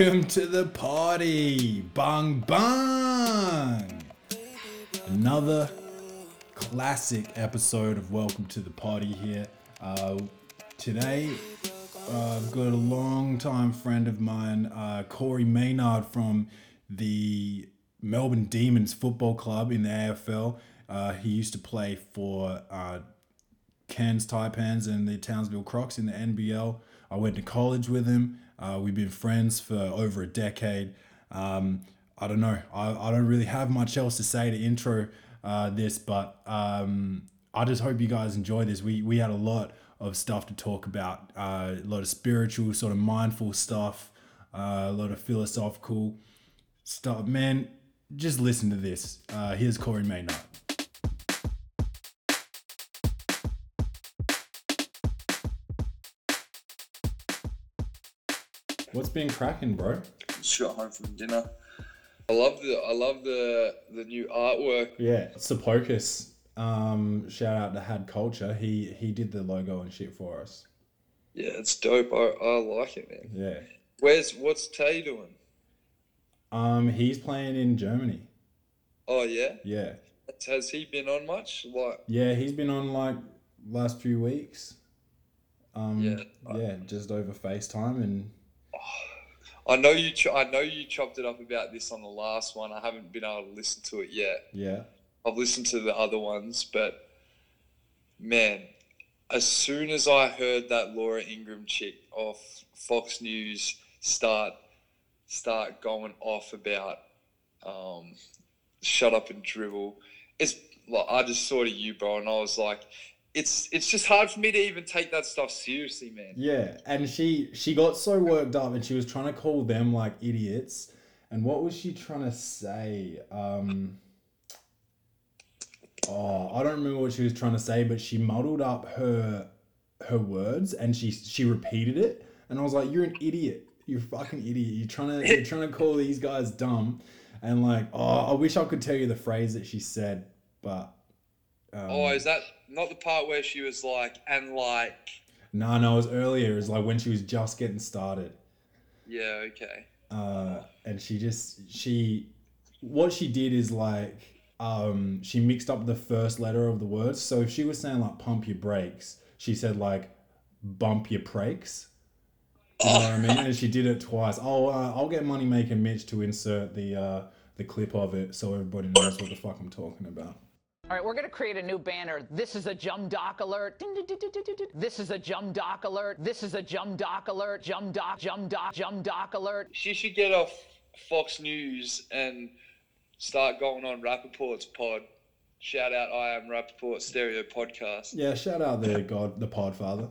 welcome, to the party. Bang bang. Another classic episode of Welcome to the Party here. Uh, today, uh, I've got a long time friend of mine, uh, Corey Maynard from the Melbourne Demons Football Club in the AFL. Uh, he used to play for uh, Cairns Taipans and the Townsville Crocs in the NBL. I went to college with him. Uh, we've been friends for over a decade. Um, I don't know. I, I don't really have much else to say to intro uh, this, but um, I just hope you guys enjoy this. We, we had a lot of stuff to talk about, uh, a lot of spiritual, sort of mindful stuff, uh, a lot of philosophical stuff. Man, just listen to this. Uh, here's Corey Maynard. What's been cracking, bro? Just got home from dinner. I love the I love the the new artwork. Yeah, it's Sepocus. Um, shout out to Had Culture. He he did the logo and shit for us. Yeah, it's dope. I, I like it, man. Yeah. Where's what's Tay doing? Um, he's playing in Germany. Oh yeah, Yeah. has he been on much? Like Yeah, he's been on like last few weeks. Um, Yeah. yeah, just over FaceTime and I know you ch- I know you chopped it up about this on the last one. I haven't been able to listen to it yet. yeah. I've listened to the other ones, but man, as soon as I heard that Laura Ingraham chick off Fox News start start going off about um, shut up and dribble, it's like I just saw to you, bro, and I was like, it's it's just hard for me to even take that stuff seriously, man. Yeah, and she she got so worked up and she was trying to call them like idiots. And what was she trying to say? Um Oh, I don't remember what she was trying to say, but she muddled up her her words and she she repeated it and I was like, You're an idiot. You're a fucking idiot. You're trying to you're trying to call these guys dumb and like, oh, I wish I could tell you the phrase that she said, but um, Oh, is that not the part where she was like, and like, no, no, it was earlier. It was like when she was just getting started. yeah, okay. uh, and she just she what she did is like um, she mixed up the first letter of the words. So if she was saying like pump your brakes, she said like bump your brakes. You know what I mean? And she did it twice. Oh, uh, I'll get Money Maker Mitch to insert the uh, the clip of it so everybody knows what the fuck I'm talking about. All right, we're going to create a new banner. This is a Jum Doc alert. Ding, ding, ding, ding, ding, ding, ding. This is a Jum Doc alert. This is a Jum Doc alert. Jum Doc, Jum Doc, Jum Doc alert. She should get off Fox News and start going on Rapaport's pod. Shout out, I am Rapaport Stereo Podcast. Yeah, shout out the God, the Podfather.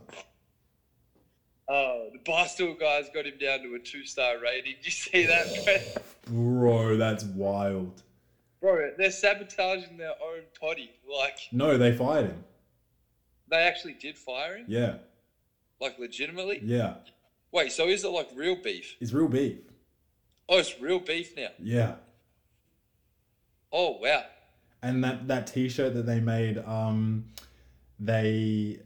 Oh, the Barstool guys got him down to a two star rating. Did you see that, bro? Bro, that's wild. Bro, they're sabotaging their own potty. Like, No, they fired him. they actually did fire him? Yeah, Like, legitimately? yeah. Wait, so is it like real beef? It's real beef. Oh, it's real beef now. Yeah. Oh, wow. and that that T-shirt that they made, um, they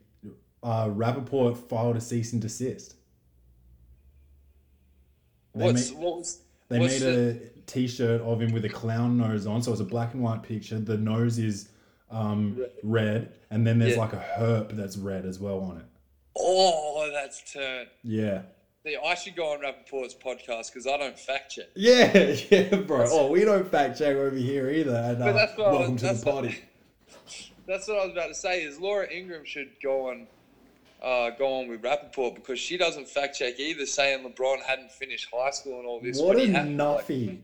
uh, Rapaport filed a cease and desist. They What's, made, what was. they what's made the- a T-shirt of him with a clown nose on, so it's a black and white picture. The nose is um, red, and then there's Yeah. like a herp that's red as well on it. Oh, that's turn. Yeah, See, I should go on Rapaport's podcast because I don't fact check. yeah, yeah, bro. Oh, we don't fact check over here either. And, uh, that's what I was- welcome to that's the what- party. That's what I was about to say. Is Laura Ingraham should go on, uh, go on with Rapaport because she doesn't fact check either, saying LeBron hadn't finished high school and all this. What a when like-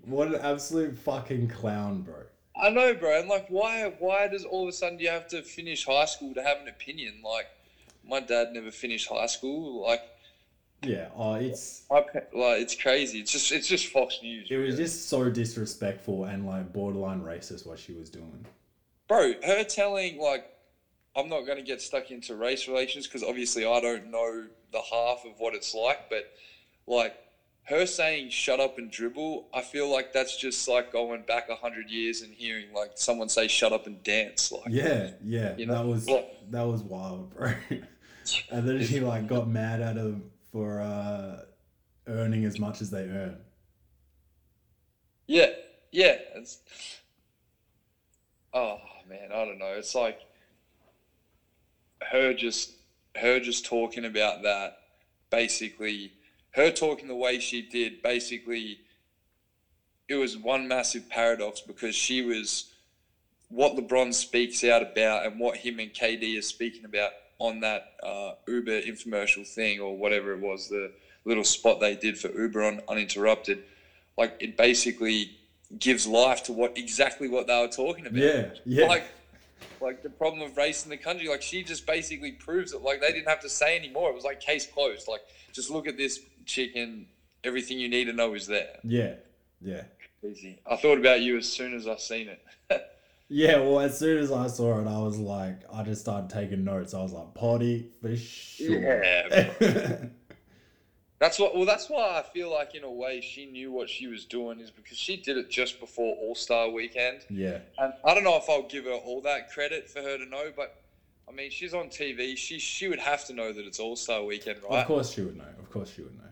What an absolute fucking clown, bro. I know, bro. And like, why? Why does all of a sudden you have to finish high school to have an opinion? Like, my dad never finished high school. Like, Yeah, oh, it's like, it's crazy. It's just, it's just Fox News. it was really. just so disrespectful and like borderline racist what she was doing. bro. Her telling like, I'm not going to get stuck into race relations because obviously I don't know the half of what it's like, but like her saying "shut up and dribble," I feel like that's just like going back a hundred years and hearing like someone say "shut up and dance." Like, Yeah, yeah, You know, that was what- that was wild, bro. and then she like got mad at him for uh, earning as much as they earn. yeah, yeah. It's, oh man, I don't know. It's like her just her just talking about that. Basically, her talking the way she did. Basically, it was one massive paradox because she was what LeBron speaks out about and what him and KD are speaking about on that uh, Uber infomercial thing or whatever it was, the little spot they did for Uber on Uninterrupted. Like it basically gives life to what exactly what they were talking about. Yeah, yeah. Like, like the problem of race in the country. Like she just basically proves it. Like they didn't have to say anymore. It was like case closed. Like just look at this chick and everything you need to know is there. Yeah, yeah, Easy. I thought about you as soon as I seen it. yeah. Well, as soon as I saw it, I was like, I just started taking notes. I was like, potty for sure. Yeah, That's what. Well, that's why I feel like in a way she knew what she was doing is because she did it just before All Star Weekend, yeah, and I don't know if I'll give her all that credit for her to know, but I mean she's on TV. She she would have to know that it's All Star Weekend, right? of course she would know. Of course she would know.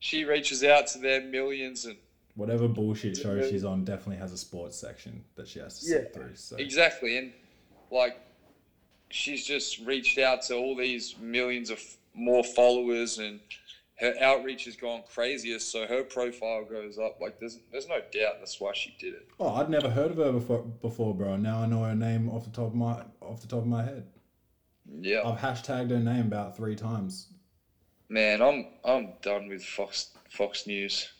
She reaches out to their millions and Whatever bullshit show she's on definitely has a sports section that she has to sit Yeah. through. So exactly, and like she's just reached out to all these millions of more followers and. Her outreach has gone craziest, so her profile goes up. Like there's, there's no doubt that's why she did it. Oh, I'd never heard of her before, before, bro. Now I know her name off the top of my off the top of my head. Yeah. I've hashtagged her name about three times. Man, I'm I'm done with Fox Fox News.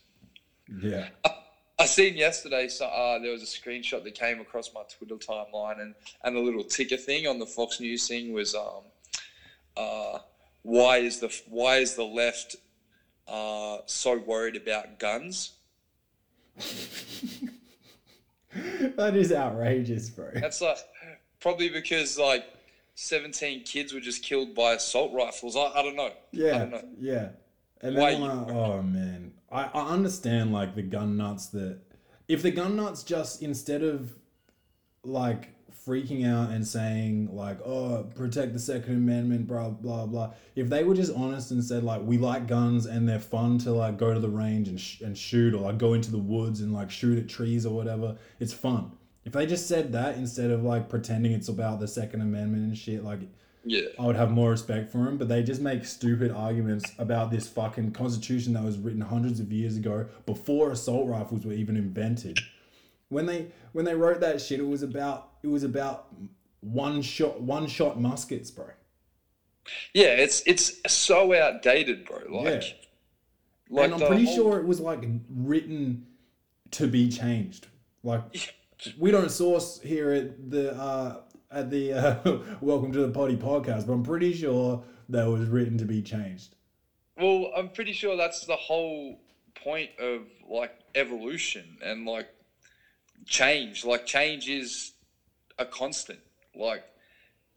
Yeah, I seen yesterday. So uh, there was a screenshot that came across my Twitter timeline, and and the little ticker thing on the Fox News thing was um, uh, why is the why is the left uh so worried about guns? that is outrageous, bro. That's like probably because like 17 kids were just killed by assault rifles. I, I don't know. I Yeah, don't know. yeah. And Why then I, oh man, I, I understand like the gun nuts that if the gun nuts just instead of like freaking out and saying like oh protect the second amendment blah blah blah if they were just honest and said like we like guns and they're fun to like go to the range and, sh- and shoot or like go into the woods and like shoot at trees or whatever it's fun if they just said that instead of like pretending it's about the second amendment and shit like Yeah. I would have more respect for him, but they just make stupid arguments about this fucking constitution that was written hundreds of years ago before assault rifles were even invented. When they when they wrote that shit, it was about it was about one shot one shot muskets, bro. Yeah, it's it's so outdated, bro. Like, Yeah. like and I'm pretty whole- sure it was like written to be changed. Like we don't source here at the uh, at the uh, Welcome to the Potty podcast, but I'm pretty sure that was written to be changed. Well, I'm pretty sure that's the whole point of like evolution and like change. Like change is a constant. Like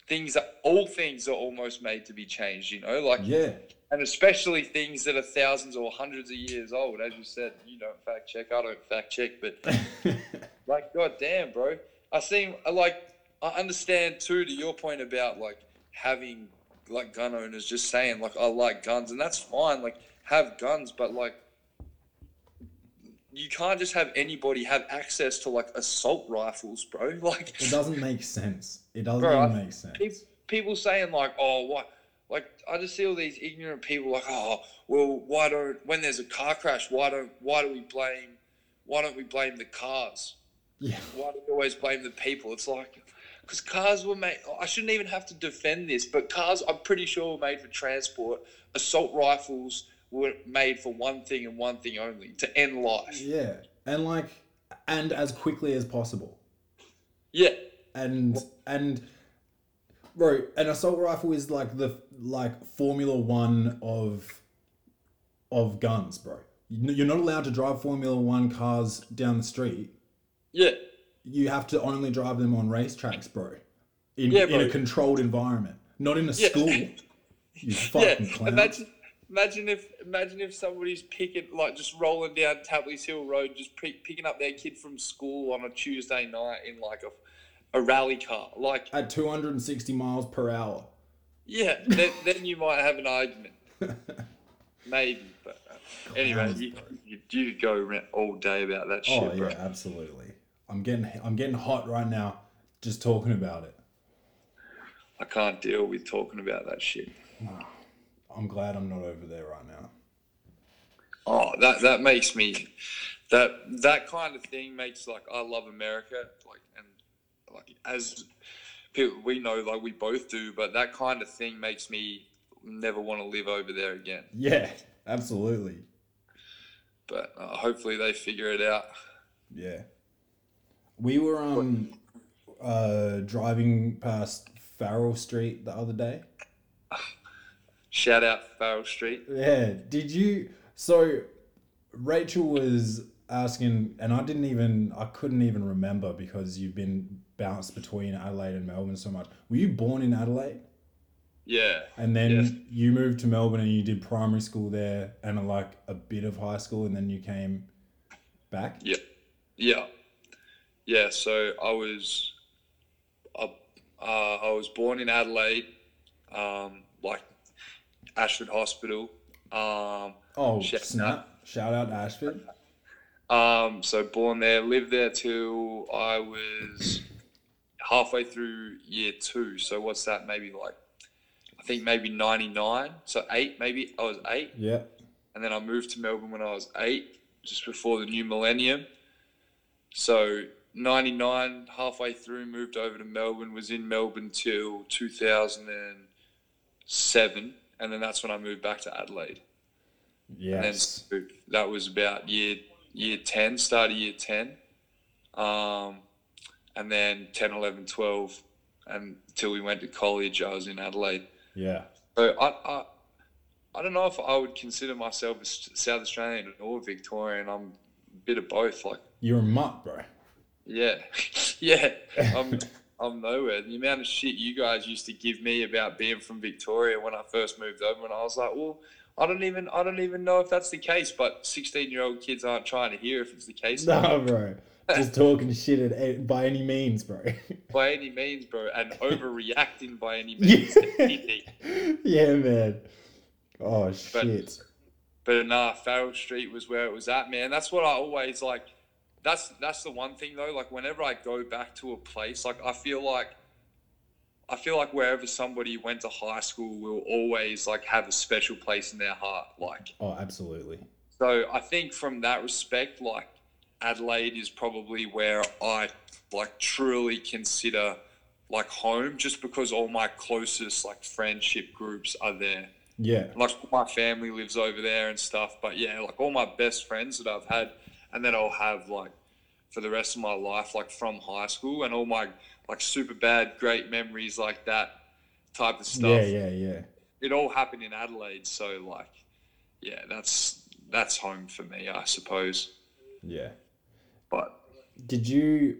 things are all things are almost made to be changed, you know? Like Yeah. and especially things that are thousands or hundreds of years old. As you said, you don't fact check, I don't fact check, but like god damn, bro. I seem like I understand too to your point about like having like gun owners just saying like I like guns and that's fine, like have guns, but like you can't just have anybody have access to like assault rifles, bro. Like It doesn't make sense. It doesn't Bro, make sense. pe- people saying like, oh, what? Like I just see all these ignorant people like, oh, well, why don't when there's a car crash, why don't why do we blame why don't we blame the cars? Yeah. Why do we always blame the people? It's like because cars were made. I shouldn't even have to defend this, but cars, I'm pretty sure, were made for transport. Assault rifles were made for one thing and one thing only: to end life. Yeah. And like and as quickly as possible. Yeah, And and bro, an assault rifle is like the like Formula One of of guns, bro. You- You're not allowed to drive Formula One cars down the street. yeah. You have to only drive them on racetracks, bro. In, Yeah, in a controlled environment, not in a Yeah. school. You fucking yeah, clown. imagine, Imagine if imagine if somebody's picking like just rolling down Tapley's Hill Road, just pick, picking up their kid from school on a Tuesday night in like a, a rally car. Like, At 260 miles per hour. yeah, then, then you might have an argument, maybe. But uh, anyway, you, bro. you you go all day about that shit, Oh bro. yeah, absolutely. I'm getting I'm getting hot right now just talking about it. I can't deal with talking about that shit. I'm glad I'm not over there right now. Oh, that that makes me that that kind of thing makes like I love America, like and like as people we know, like we both do, but that kind of thing makes me never want to live over there again. Yeah, absolutely. But uh, hopefully they figure it out. Yeah. We were um uh driving past Farrell Street the other day. Shout out Farrell Street. Yeah. Did you so Rachel was asking and I didn't even I couldn't even remember because you've been bounced between Adelaide and Melbourne so much. Were you born in Adelaide? Yeah, And then Yes. you moved to Melbourne and you did primary school there and like a bit of high school and then you came back? yeah, yeah, yeah. So I was, uh, uh, I was born in Adelaide, um, like Ashford Hospital. Um, Oh, Shout snap. Shout out Ashford. Um, so born there, lived there till I was halfway through year two. So what's that? Maybe like, I think maybe ninety nine. So eight, maybe I was eight, Yeah. and then I moved to Melbourne when I was eight, just before the new millennium. So ninety nine, halfway through, moved over to Melbourne. Was in Melbourne till two thousand and then that's when I moved back to Adelaide. And then Yes. so that was about year year 10, start of year 10. Um, and then 10, 11, 12, and until we went to college, I was in Adelaide. Yeah. So I, I, I don't know if I would consider myself a South Australian or Victorian. I'm a bit of both. Like, You're a mutt, bro. yeah, yeah. I'm, I'm nowhere. The amount of shit you guys used to give me about being from Victoria when I first moved over, and I was like, well, I don't even, I don't even know if that's the case. But 16 year old kids aren't trying to hear if it's the case No, bro. Just talking shit at, by any means, bro. by any means, bro, and overreacting by any means. yeah, man. Oh shit. But nah, Farrell Street was where it was at, man. That's what I always like. That's that's the one thing though. Like whenever I go back to a place, like I feel like I feel like wherever somebody went to high school will always like have a special place in their heart. Like Oh, absolutely. so, I think from that respect, like Adelaide is probably where I like truly consider like home, just because all my closest like friendship groups are there Yeah. like my family lives over there and stuff. But yeah, like all my best friends that I've had, and then I'll have like for the rest of my life, like from high school, and all my like super bad great memories like that type of stuff. Yeah, yeah, yeah. It all happened in Adelaide, so like, yeah, that's that's home for me, I suppose. Yeah. But Did you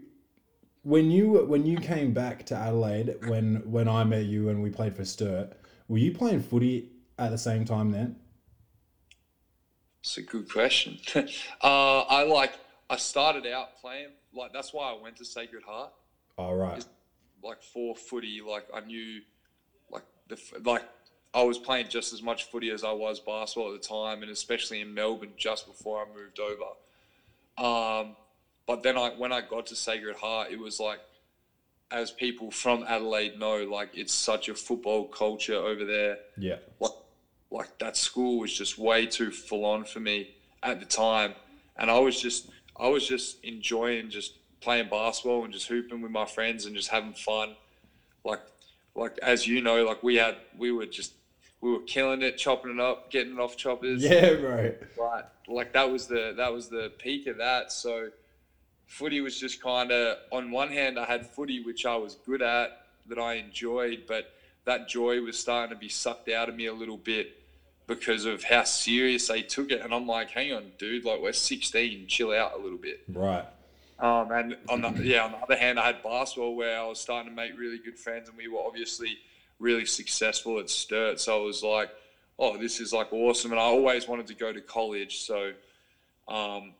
when you when you came back to Adelaide when when I met you and we played for Sturt, were you playing footy at the same time then? It's a good question. uh, I like I started out playing like that's why I went to Sacred Heart. All right. like for footy, like I knew, like the like I was playing just as much footy as I was basketball at the time, and especially in Melbourne just before I moved over. Um, but then I when I got to Sacred Heart, it was like, as people from Adelaide know, like it's such a football culture over there Yeah. like like that school was just way too full on for me at the time. And I was just I was just enjoying just playing basketball and just hooping with my friends and just having fun. Like like as you know like we had we were just we were killing it chopping it up getting it off choppers. Yeah, bro. right like that was the that was the peak of that. So footy was just kind of on one hand i had footy which i was good at that i enjoyed but that joy was starting to be sucked out of me a little bit because of how serious they took it and i'm like hang on dude like we're 16 chill out a little bit Right. um, and on the yeah, on the other hand, I had basketball where I was starting to make really good friends, and we were obviously really successful at Sturt. So I was like, oh, this is like awesome. And I always wanted to go to college. So, um,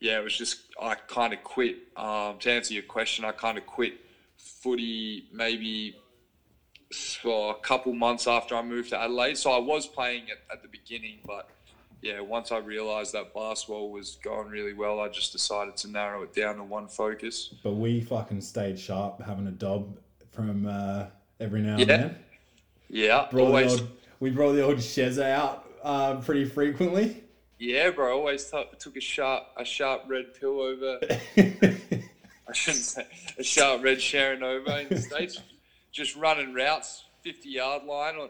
yeah, it was just, I kind of quit. Um, to answer your question, I kind of quit footy maybe for a couple months after I moved to Adelaide. So I was playing it at the beginning, but yeah, once I realised that basketball was going really well, I just decided to narrow it down to one focus. But we fucking stayed sharp, having a dob from uh, every now and Yeah. then. Yeah, Brought always. the old, we brought the old Sheza out uh, pretty frequently. Yeah, bro. Always t- took a sharp, a sharp red pill over. I shouldn't say a sharp red Sherrin over in the states. Just running routes, fifty yard line on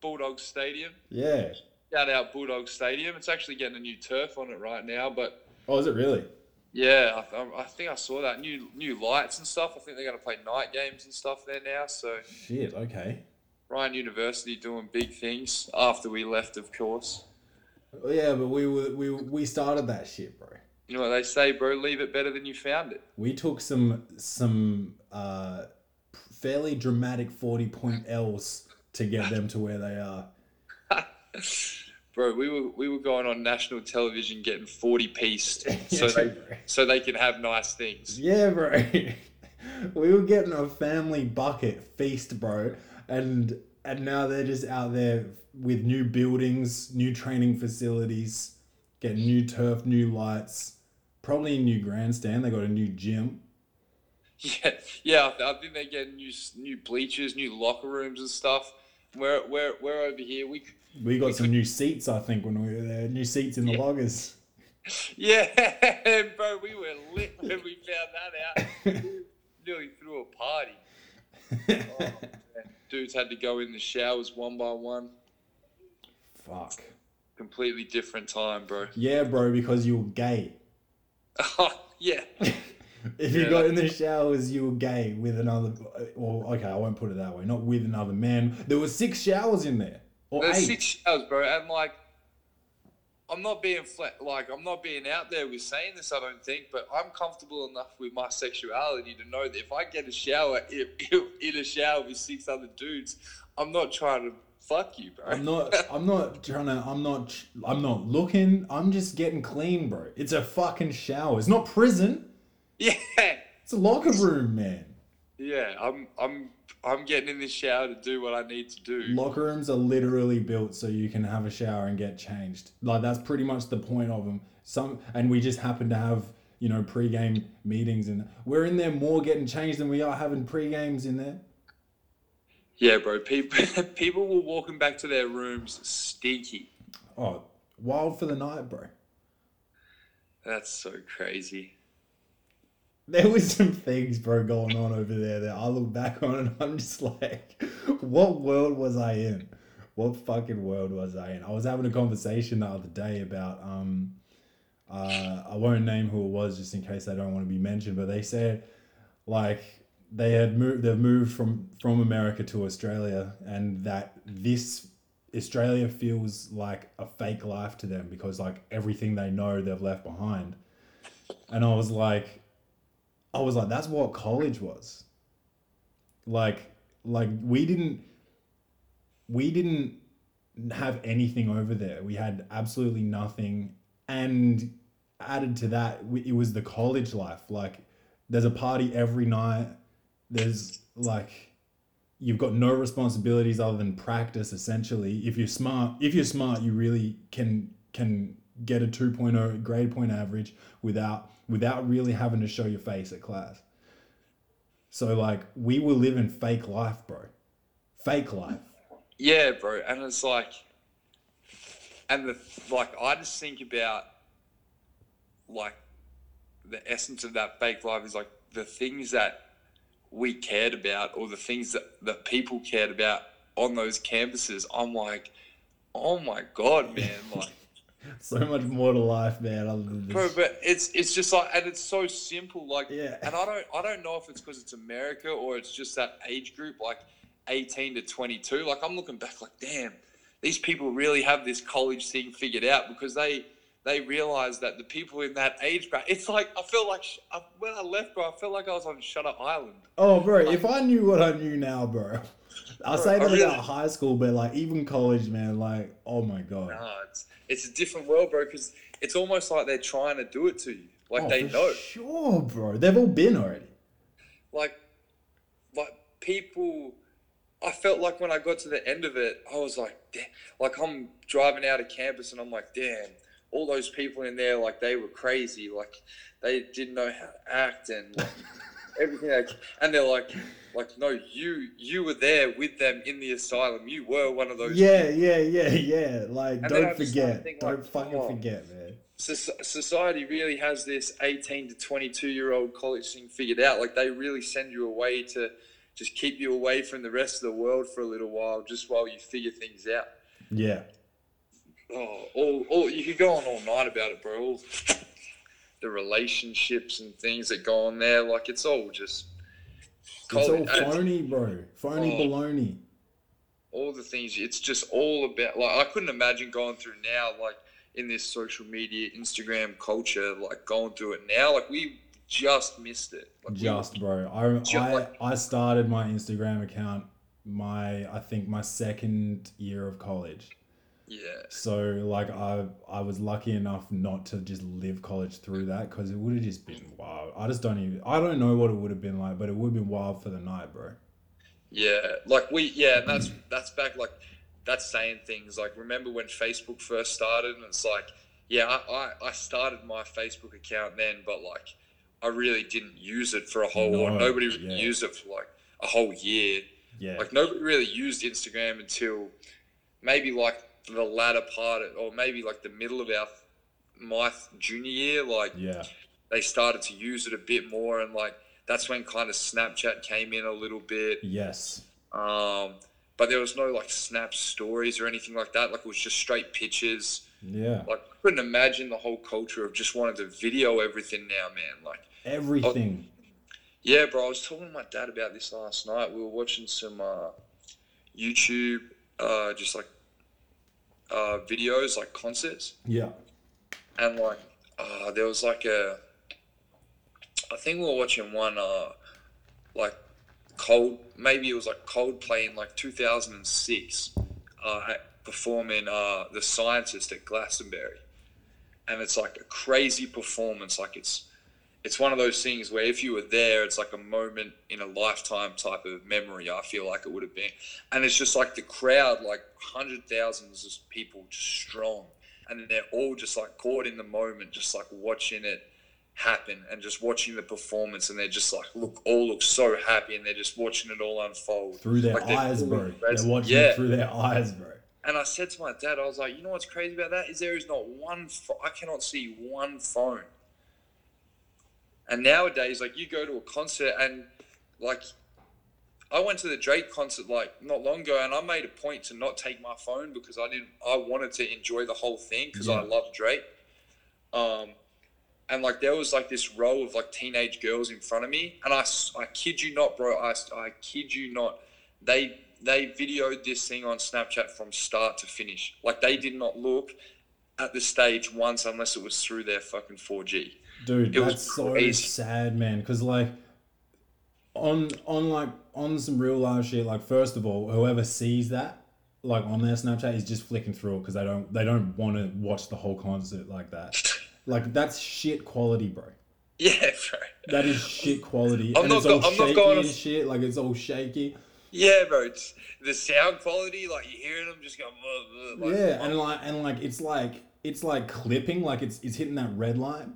Bulldog Stadium. yeah. Shout out Bulldog Stadium. It's actually getting a new turf on it right now, but Oh, is it really? yeah, I, I- I think I saw that new new lights and stuff. I think they're going to play night games and stuff there now. So Shit. Okay. Bryant University doing big things after we left, of course. Oh, yeah, but we were we we started that shit, bro. You know what they say, bro? Leave it better than you found it. We took some some uh, fairly dramatic forty point L's to get them to where they are. Bro, we were we were going on national television getting forty pieced so they bro. so they can have nice things. Yeah, bro. we were getting a family bucket feast, bro, and and now they're just out there with new buildings, new training facilities, getting new turf, new lights, probably a new grandstand. They got a new gym. Yeah, yeah. I, think they're getting new new bleachers, new locker rooms and stuff. We're we're we're over here. We We got some new seats, I think, when we were there. New seats in the loggers. yeah, bro. We were lit when we found that out. Nearly threw a party. Oh. Dudes had to go in the showers one by one. Fuck. Completely different time, bro. Yeah, bro, because you were gay. Oh, yeah. If you got in the showers, you were gay with another. Well, okay, I won't put it that way. Not with another man. There were six showers in there, or There's eight. six showers, bro, and like, I'm not being flat, like I'm not being out there with saying this. I don't think, but I'm comfortable enough with my sexuality to know that if I get a shower in, in a shower with six other dudes, I'm not trying to fuck you, bro. I'm not. I'm not trying to. I'm not. I'm not looking. I'm just getting clean, bro. It's a fucking shower. It's not prison. Yeah, It's a locker room, man. yeah. I'm, I'm, I'm getting in the shower to do what I need to do. Locker rooms are literally built so you can have a shower and get changed. Like that's pretty much the point of them. Some and we just happen to have you know pre-game meetings and we're in there more getting changed than we are having pre-games in there. Yeah, bro. People, people were walking back to their rooms stinky. Oh, wild for the night, bro. That's so crazy. There was some things, bro, going on over there that I look back on and I'm just like, what world was I in? What fucking world was I in? I was having a conversation the other day about um uh I won't name who it was just in case they don't want to be mentioned, but they said like they had moved they've moved from from America to Australia and that this Australia feels like a fake life to them because like everything they know they've left behind. And I was like I was like that's what college was. Like like we didn't we didn't have anything over there. We had absolutely nothing and added to that it was the college life like there's a party every night there's like you've got no responsibilities other than practice essentially if you're smart if you're smart you really can can get a 2.0 grade point average without without really having to show your face at class so like we were living fake life bro fake life Yeah, bro, and it's like, and the like, I just think about like the essence of that fake life is like the things that we cared about, or the things that that people cared about on those campuses. I'm like, oh my god, man, like. so much more to life man other than Bro, this but it's it's just like, and it's so simple. Like, Yeah. and I don't I don't know if it's because it's America or it's just that age group, like eighteen to twenty two. Like, I'm looking back, like, damn, these people really have this college thing figured out because they they realize that the people in that age bracket. It's like I feel like sh- I, when I left, bro, I felt like I was on Shutter Island. oh bro if i knew what i knew now bro I'll say I that really- about high school, but like even college, man, like oh my god. Nah, it's it's a different world, bro. Because it's almost like they're trying to do it to you. Like Oh, they know. Sure, bro. They've all been already. like like people I felt like when I got to the end of it, I was like, damn. like I'm driving out of campus and I'm like, damn, all those people in there, like they were crazy, like they didn't know how to act and like, everything. Like, and they're like, like no, you you were there with them in the asylum. You were one of those. Yeah, yeah, yeah, yeah. Like And don't forget. thinking, Don't like, fucking oh. forget, man. Soc- society really has this 18 to 22 year old college thing figured out. Like they really send you away to just keep you away from the rest of the world for a little while, just while you figure things out. Yeah. Oh, all, all you could go on all night about it, bro. All the relationships and things that go on there, like it's all just It's all phony, bro. Phony Oh. baloney. all the things. It's just all about. Like I couldn't imagine going through now, like in this social media, Instagram culture, like going through it now. Like we just missed it. Like, we- Just, bro. I, Ju- I, like- I started my Instagram account my I think my second year of college. Yeah. So like I I was lucky enough not to just live college through that because it would have just been wild. I just don't even I don't know what it would have been like, but it would have been wild for the night, bro. Yeah, like we, yeah, and that's that's back like that's saying things like remember when Facebook first started, and it's like, yeah, I, I, I started my Facebook account then, but like I really didn't use it for a whole No, while. Nobody yeah. used it for like a whole year. Yeah. Like nobody really used Instagram until maybe like the latter part, of, or maybe like the middle of our my junior year. Like yeah. they started to use it a bit more, and like that's when kind of Snapchat came in a little bit. Yes. Um, but there was no like snap stories or anything like that. Like it was just straight pictures. Yeah. Like I couldn't imagine the whole culture of just wanting to video everything now, man. Like, Everything. yeah, bro. I was talking to my dad about this last night. We were watching some uh, YouTube, uh, just like uh, videos, like concerts, Yeah. and like uh, there was like a. I think we were watching one, uh, like cold. Maybe it was like Coldplay in like 2006, uh, performing uh, the Scientist at Glastonbury, and it's like a crazy performance. Like it's, it's one of those things where if you were there, it's like a moment in a lifetime type of memory. I feel like it would have been, and it's just like the crowd, like hundred thousands of people, just strong, and they're all just like caught in the moment, just like watching it happen and just watching the performance and they're just like look all look so happy and they're just watching it all unfold Through their Like, eyes, bro. They're watching yeah it through their eyes, bro. and i said to my dad i was like you know what's crazy about that is there is not one pho- i cannot see one phone and nowadays like you go to a concert and like I went to the Drake concert like not long ago, and I made a point to not take my phone because I didn't. I wanted to enjoy the whole thing because I Yeah. love Drake. Um, and like there was like this row of like teenage girls in front of me, and I, I kid you not, bro. I, I kid you not. They they videoed this thing on Snapchat from start to finish. Like they did not look at the stage once unless it was through their fucking 4G. Dude, It that's so crazy. sad, man. Because like, on on like on some real live shit. Like, first of all, whoever sees that, like on their Snapchat, is just flicking through it because they don't they don't want to watch the whole concert like that. Like, that's shit quality, bro. Yeah, bro. That is shit quality, I'm and not it's all go- I'm not shaky going and shit. Like, it's all shaky. Yeah, bro. It's the sound quality, like you're hearing them just go. "Blah, blah," like, yeah, and like and like it's like it's like clipping, like it's it's hitting that red line.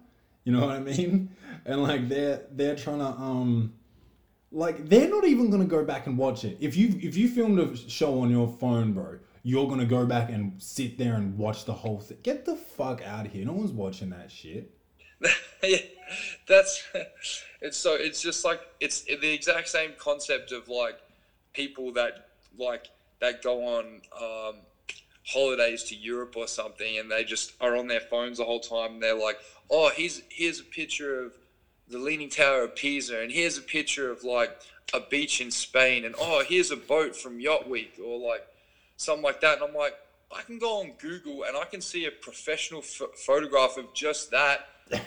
You know what I mean? And like they're they're trying to um like they're not even gonna go back and watch it. If you if you filmed a show on your phone, bro, you're gonna go back and sit there and watch the whole thing. Get the fuck out of here. No one's watching that shit. yeah, that's it's so it's just like it's the exact same concept of like people that like that go on um, holidays to Europe or something and they just are on their phones the whole time and they're like, oh, here's here's a picture of the Leaning Tower of Pisa and here's a picture of like a beach in Spain and oh, here's a boat from Yacht Week or like something like that and I'm like. I can go on Google and I can see a professional ph photograph of just that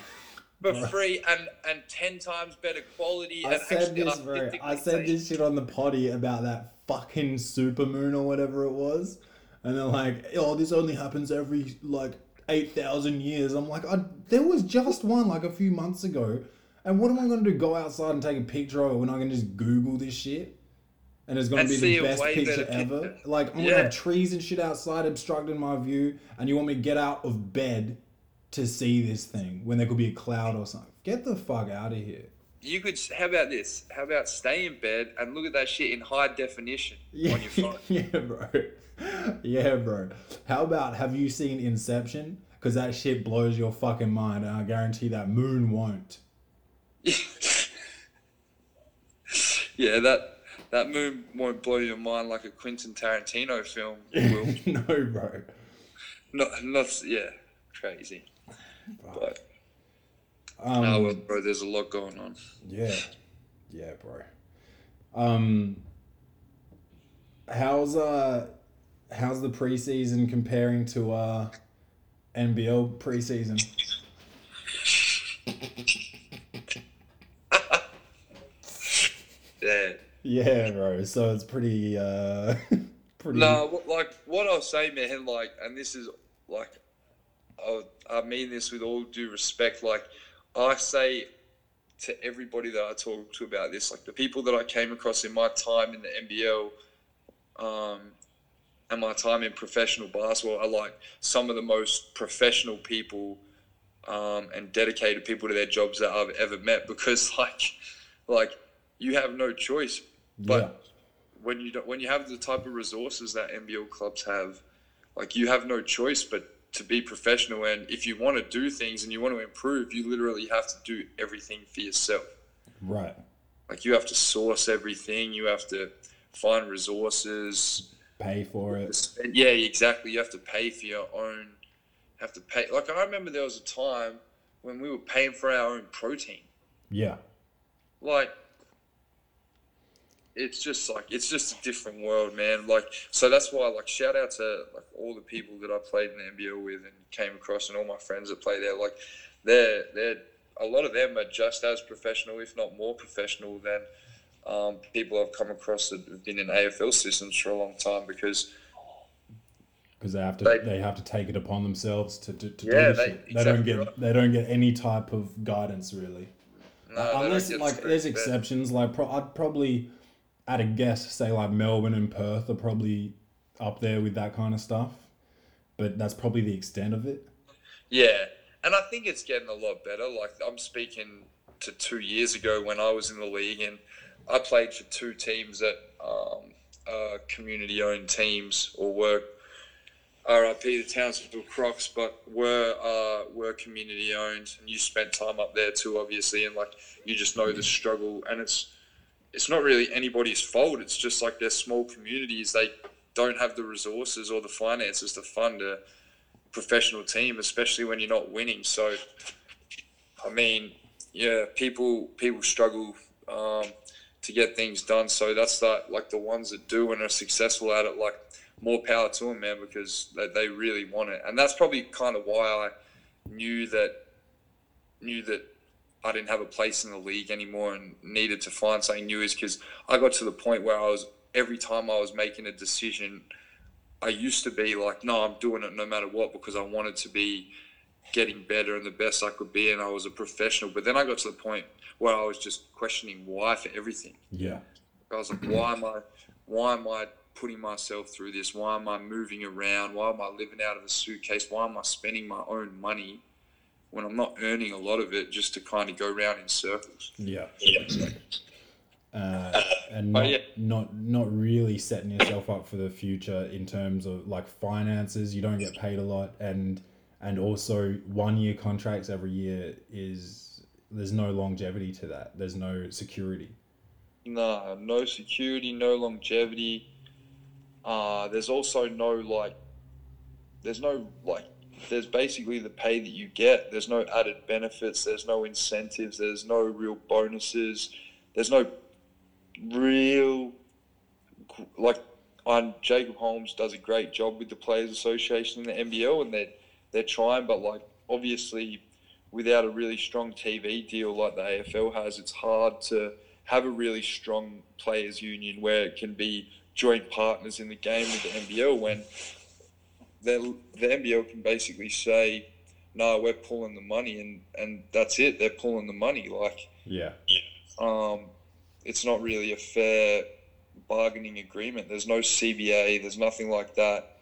for free and and ten times better quality. I said actually this, bro. I said this shit on the potty about that fucking super moon or whatever it was, and they're like, "Oh, this only happens every like eight thousand years." I'm like, I, "There was just one like a few months ago." And what am I going to do? Go outside and take a picture of it when I can just Google this shit? And it's to be the best picture ever. picture. Like, I'm gonna have trees and shit outside obstructing my view, and you want me to get out of bed to see this thing when there could be a cloud or something. Get the fuck out of here. You could. How about this? How about stay in bed and look at that shit in high definition Yeah, on your phone? yeah, bro. Yeah, bro. How about have you seen Inception? Because that shit blows your fucking mind, and I guarantee that moon won't. yeah, that that moon won't blow your mind like a Quentin Tarantino film will. no, bro. not, not, yeah, crazy. But Um, oh well, bro, there's a lot going on. Yeah, yeah, bro. Um, how's uh, how's the preseason comparing to uh, NBL preseason? Yeah. Yeah, bro. So it's pretty uh, pretty. No, like what I'll say, man, like, and this is like, I, I mean this with all due respect. Like, I say to everybody that I talk to about this, like the people that I came across in my time in the NBL, um, and my time in professional basketball are like some of the most professional people um, and dedicated people to their jobs that I've ever met. Because like, like you have no choice, but yeah. when you don't, when you have the type of resources that NBL clubs have, like you have no choice but to be professional. And if you want to do things and you want to improve, you literally have to do everything for yourself. Right. Like you have to source everything. You have to find resources. Pay for it. Yeah, exactly. You have to pay for your own. Have to pay. Like I remember there was a time when we were paying for our own protein. Yeah. like it's just like it's just a different world man like so that's why like shout out to like all the people that i played in the nbl with and came across and all my friends that play there like they're they're a lot of them are just as professional if not more professional than um, people i've come across that have been in afl systems for a long time because Because they have to They- they have to take it upon themselves to, to, to Yeah, do they-. They don't get right. they don't get any type of guidance really. no, Unless like there's exceptions. Like pro- I'd probably at a guess say like Melbourne and Perth are probably up there with that kind of stuff. But that's probably the extent of it. Yeah, and I think it's getting a lot better. Like I'm speaking to two years ago when I was in the league, and I played for two teams that um, are community-owned teams or were RIP the Townsville Crocs, but were uh, were community-owned. And you spent time up there too, obviously, and like you just know the struggle, and it's it's not really anybody's fault. It's just like they're small communities. They don't have the resources or the finances to fund a professional team, especially when you're not winning. So, I mean, yeah, people people struggle um, to get things done. So that's that like the ones that do and are successful at it. Like more power to them, man, because they, they really want it. And that's probably kind of why I knew that knew that I didn't have a place in the league anymore and needed to find something new. Is because I got to the point where I was every time I was making a decision. I used to be like, no, I'm doing it no matter what because I wanted to be getting better and the best I could be, and I was a professional. But then I got to the point where I was just questioning why for everything. Yeah. I was like, why am I, why am I putting myself through this? Why am I moving around? Why am I living out of a suitcase? Why am I spending my own money when I'm not earning a lot of it just to kind of go around in circles? Yeah. Uh, and Oh, not, yeah. not not really setting yourself up for the future in terms of like finances. You don't get paid a lot, and and also one year contracts every year is there's no longevity to that. There's no security. Nah, no security, no longevity. Uh, there's also no like, there's no like, there's basically the pay that you get. There's no added benefits. There's no incentives. There's no real bonuses. There's no real like. On Jacob Holmes does a great job with the Players Association in the NBL, and they're they're trying, but like obviously, without a really strong TV deal like the AFL has, it's hard to have a really strong players union where it can be joint partners in the game with the NBL when the the NBL can basically say, "No, we're pulling the money," and and that's it. They're pulling the money. Like, Yeah. um, it's not really a fair bargaining agreement. There's no CBA. There's nothing like that.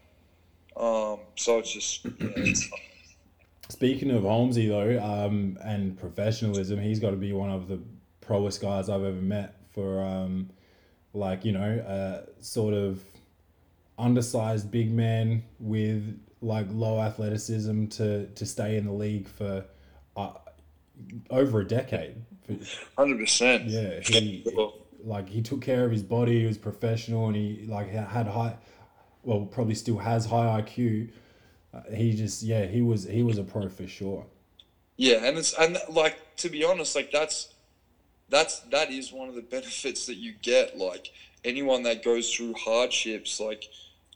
Um, so it's just yeah, it's, Speaking of Holmesy though, um, and professionalism, he's got to be one of the proest guys I've ever met for, um, like you know, uh, sort of undersized big man with like low athleticism to to stay in the league for uh, over a decade. Hundred percent. Yeah, he like he took care of his body. He was professional, and he like had high, well, probably still has high IQ. Uh, he just yeah, he was he was a pro for sure. Yeah, and it's and like to be honest, like that's that's that is one of the benefits that you get. Like anyone that goes through hardships, like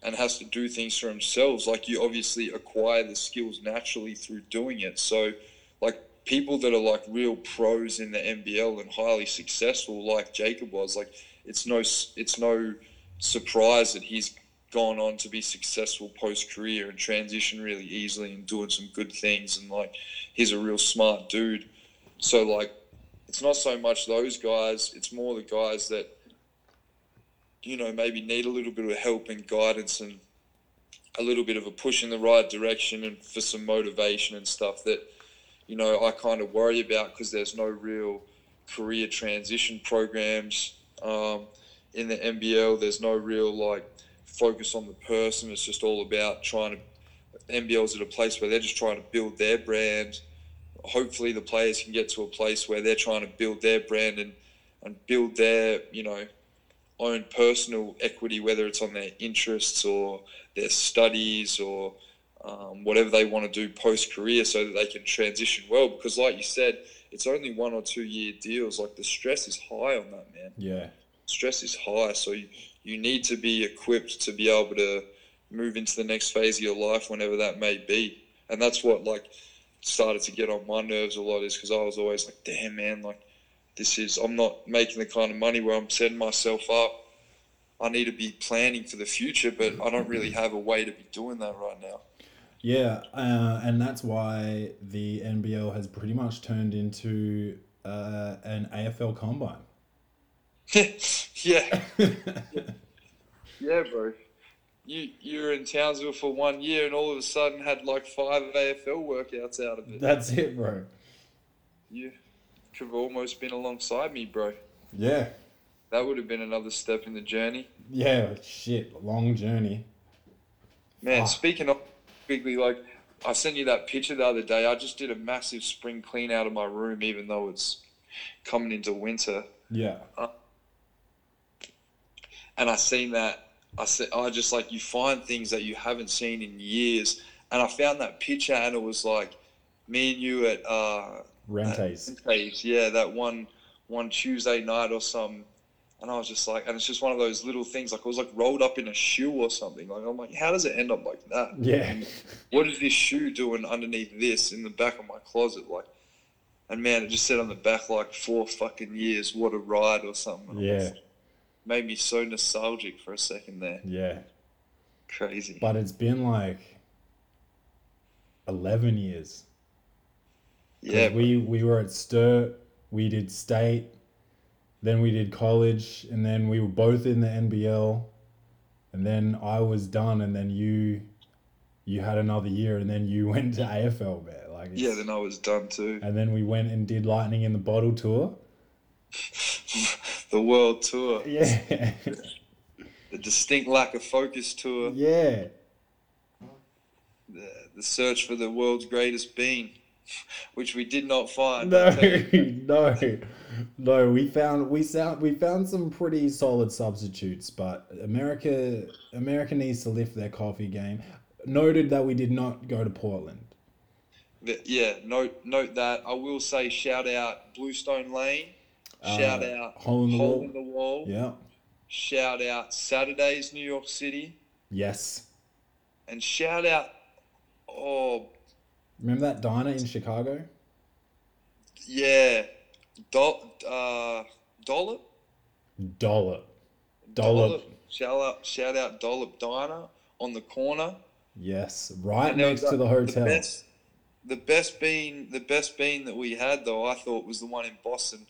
and has to do things for themselves, like you obviously acquire the skills naturally through doing it. So, like people that are like real pros in the NBL and highly successful, like Jacob was, like it's no it's no surprise that he's gone on to be successful post career and transition really easily and doing some good things and like he's a real smart dude. So like it's not so much those guys, it's more the guys that you know maybe need a little bit of help and guidance and a little bit of a push in the right direction and for some motivation and stuff that you know I kind of worry about because there's no real career transition programs um, in the NBL. There's no real like focus on the person. It's just all about trying to. NBL's at a place where they're just trying to build their brand. Hopefully, the players can get to a place where they're trying to build their brand and and build their you know own personal equity, whether it's on their interests or their studies or um, whatever they want to do post career, so that they can transition well. Because, like you said, it's only one or two year deals. Like the stress is high on that man Yeah, stress is high, so you, you need to be equipped to be able to move into the next phase of your life whenever that may be. And that's what like started to get on my nerves a lot is because I was always like, damn man, like this is I'm not making the kind of money where I'm setting myself up. I need to be planning for the future, but I don't really have a way to be doing that right now. yeah, uh, and that's why the NBL has pretty much turned into uh, an AFL combine. yeah. yeah, bro. You you were in Townsville for one year and all of a sudden had like five AFL workouts out of it. That's it, bro. You could have almost been alongside me, bro. Yeah, That would have been another step in the journey. yeah, shit, long journey. Man, Fuck. speaking of quickly, like I sent you that picture the other day. I just did a massive spring clean out of my room, even though it's coming into winter. Yeah, and I seen that. I said, I just like you find things that you haven't seen in years, and I found that picture, and it was like me and you at uh, Rentes. Uh, Rentes, yeah, that one one Tuesday night or some. and I was just like, and it's just one of those little things, like it was like rolled up in a shoe or something. Like I'm like, how does it end up like that? Yeah, What is this shoe doing underneath this in the back of my closet? Like, and man, it just said on the back like four fucking years. What a ride or something. And yeah, made me so nostalgic for a second there. yeah. Crazy. But it's been like eleven years. Yeah, we we were at Sturt, we did state, then we did college, and then we were both in the NBL, and then I was done, and then you you had another year, and then you went to AFL, man. Like yeah. Then I was done too. and then we went and did Lightning in the Bottle tour. the world tour, Yeah, the distinct lack of focus tour, yeah, the, the search for the world's greatest bean, which we did not find. no, I'll tell you. no, no. We found we sound we found some pretty solid substitutes, but America America needs to lift their coffee game. Noted that we did not go to Portland. Yeah, note note that. I will say shout out Bluestone Lane. Shout Uh, out Hole in the Hole Wall. in the Wall. Yeah. Shout out Saturdays New York City. Yes. And shout out oh Remember that diner in Chicago? yeah. Dol- uh, Dollop? Dollop. Dollop. Shout out, shout out Dollop Diner on the corner. Yes, right next was to the hotel. The best, the best bean, the best bean that we had though, I thought was the one in Boston.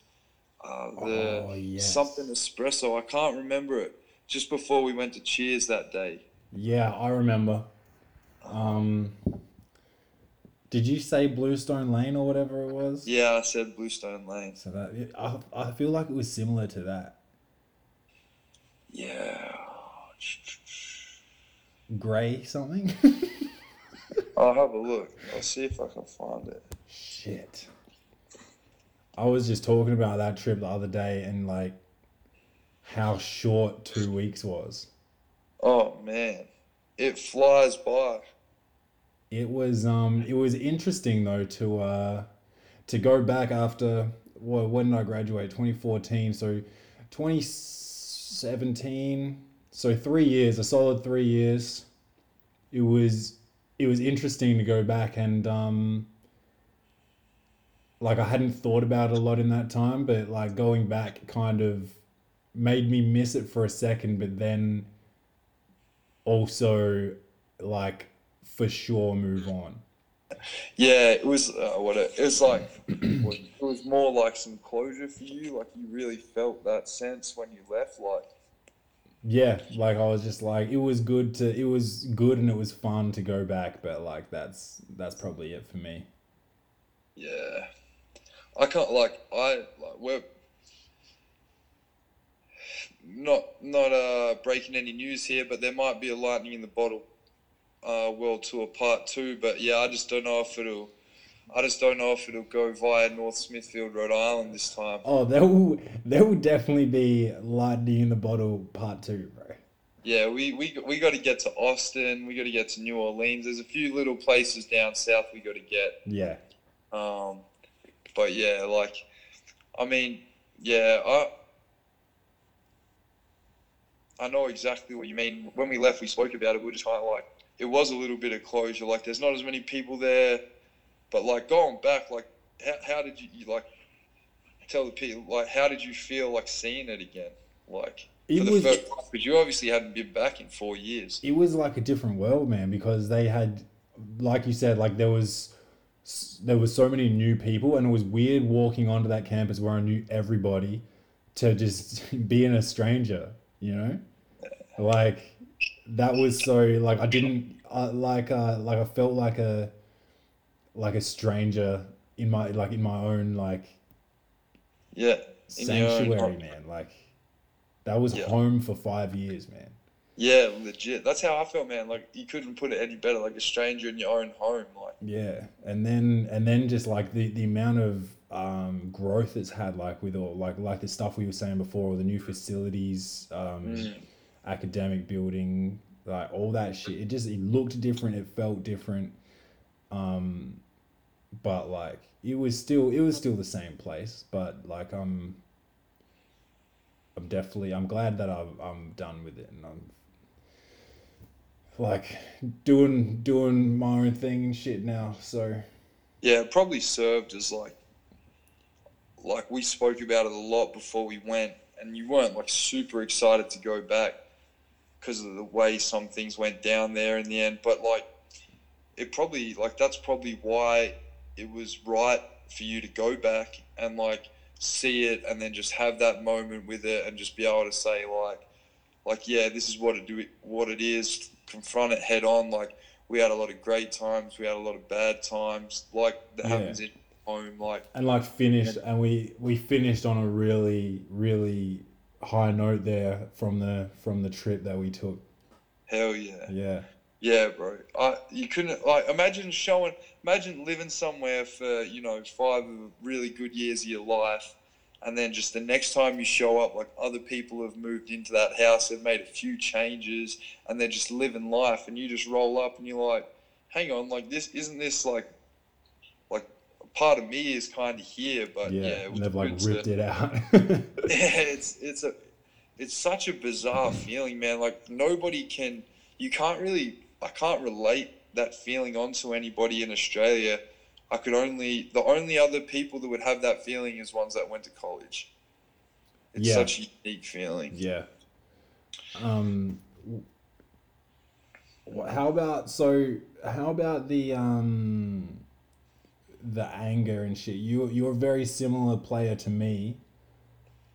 Uh, the Oh, yes. something espresso. I can't remember it. Just before we went to Cheers that day. Yeah, I remember. Um, did you say Bluestone Lane or whatever it was? Yeah, I said Bluestone Lane. So that I, I feel like it was similar to that. Yeah. Gray something. I'll have a look. I'll see if I can find it. Shit. I was just talking about that trip the other day and like how short two weeks was. Oh man, it flies by. It was um it was interesting though to uh to go back after well when did I graduate? 2014 so 2017 so 3 years a solid 3 years. It was it was interesting to go back and um like I hadn't thought about it a lot in that time but like going back kind of made me miss it for a second but then also like for sure move on. Yeah, it was uh, what it, it was like. it was more like some closure for you. Like you really felt that sense when you left. Like Yeah, like I was just like it was good to it was good and it was fun to go back, but like that's that's probably it for me. yeah, I can't like I like we're not not uh breaking any news here, but there might be a lightning in the bottle. Uh, world tour part two, but yeah, I just don't know if it'll. I just don't know if it'll go via North Smithfield, Rhode Island this time. Oh, there will there will definitely be lightning in the bottle part two, bro. Yeah, we we we got to get to Austin. We got to get to New Orleans. There's a few little places down south we got to get. Yeah, Um, but yeah, like, I mean, yeah, I I know exactly what you mean. When we left, we spoke about it. We were just kind of like, it was a little bit of closure. Like, there's not as many people there, but like going back, like, how, how did you, you like tell the people like how did you feel like seeing it again? Like It for the was- first time, because you obviously hadn't been back in four years. it was like a different world, man, because they had, like you said, like there was there was so many new people, and it was weird walking onto that campus where I knew everybody to just being a stranger, you know, like that was so like I didn't uh, like uh like I felt like a like a stranger in my like in my own like Yeah. In your own sanctuary, man. Like that was Yeah. home for five years, man. Yeah, legit. That's how I felt, man. Like you couldn't put it any better. Like a stranger in your own home. Like Yeah, and then and then just like the the amount of um, growth it's had, like with all like like the stuff we were saying before, the new facilities, um, Mm. Academic building, like all that shit. It just it looked different, it felt different, um, but like it was still it was still the same place. But like I'm I'm definitely I'm glad that I'm I'm done with it and I'm like doing doing my own thing and shit now. So yeah, it probably served as like like we spoke about it a lot before we went, and you weren't like super excited to go back because of the way some things went down there in the end. But like it probably like that's probably why it was right for you to go back and like see it and then just have that moment with it and just be able to say like like yeah this is what it do what it is confront it head on like we had a lot of great times we had a lot of bad times like that Yeah. happens in home like and like finished and we we finished on a really really high note there from the from the trip that we took. hell yeah Yeah. Yeah, bro. I you couldn't like imagine showing imagine living somewhere for, you know, five really good years of your life and then just the next time you show up like other people have moved into that house, they've made a few changes and they're just living life and you just roll up and you're like, Hang on, like this isn't this like like part of me is kinda here, but yeah, Yeah. and they've like ripped it out. yeah, it's it's a it's such a bizarre feeling, man. Like nobody can you can't really I can't relate that feeling onto anybody in Australia. I could only the only other people that would have that feeling is ones that went to college. It's Yeah. such a unique feeling. yeah. Um, how about so? How about the um, the anger and shit? You you're a very similar player to me.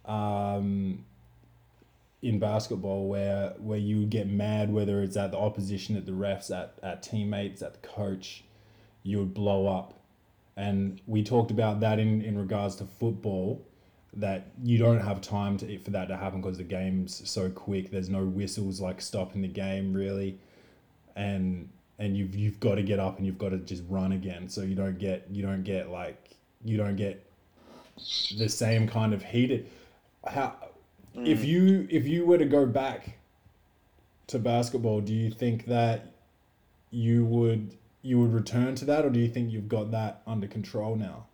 Um, in basketball, where where you get mad, whether it's at the opposition, at the refs, at at teammates, at the coach, you would blow up. And we talked about that in, in regards to football, that you don't have time to for that to happen because the game's so quick. There's no whistles like stopping the game really, and and you've you've got to get up and you've got to just run again. So you don't get you don't get like you don't get the same kind of heated. How if mm. you if you were to go back to basketball, do you think that you would you would return to that, or do you think you've got that under control now?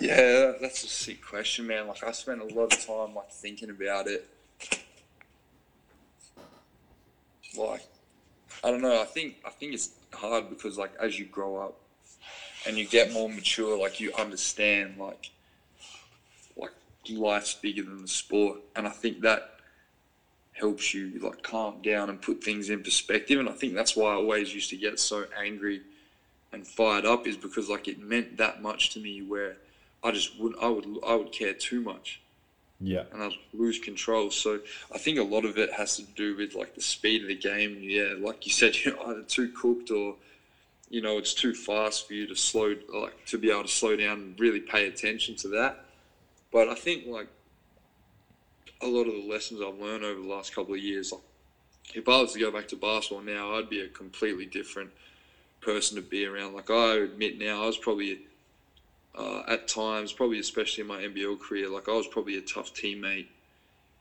Yeah, that's a sick question, man. Like I spent a lot of time like thinking about it. Like, I don't know. I think I think it's hard because like as you grow up and you get more mature, like you understand like like life's bigger than the sport, and I think that helps you like calm down and put things in perspective. And I think that's why I always used to get so angry and fired up is because like it meant that much to me where I just wouldn't I would I would care too much Yeah, and I'd lose control. So I think a lot of it has to do with like the speed of the game. Yeah, like you said, you're either too cooked or you know it's too fast for you to slow like to be able to slow down and really pay attention to that. But I think like a lot of the lessons I've learned over the last couple of years, like if I was to go back to basketball now, I'd be a completely different person to be around. Like I admit now, I was probably uh, at times, probably especially in my NBL career, like I was probably a tough teammate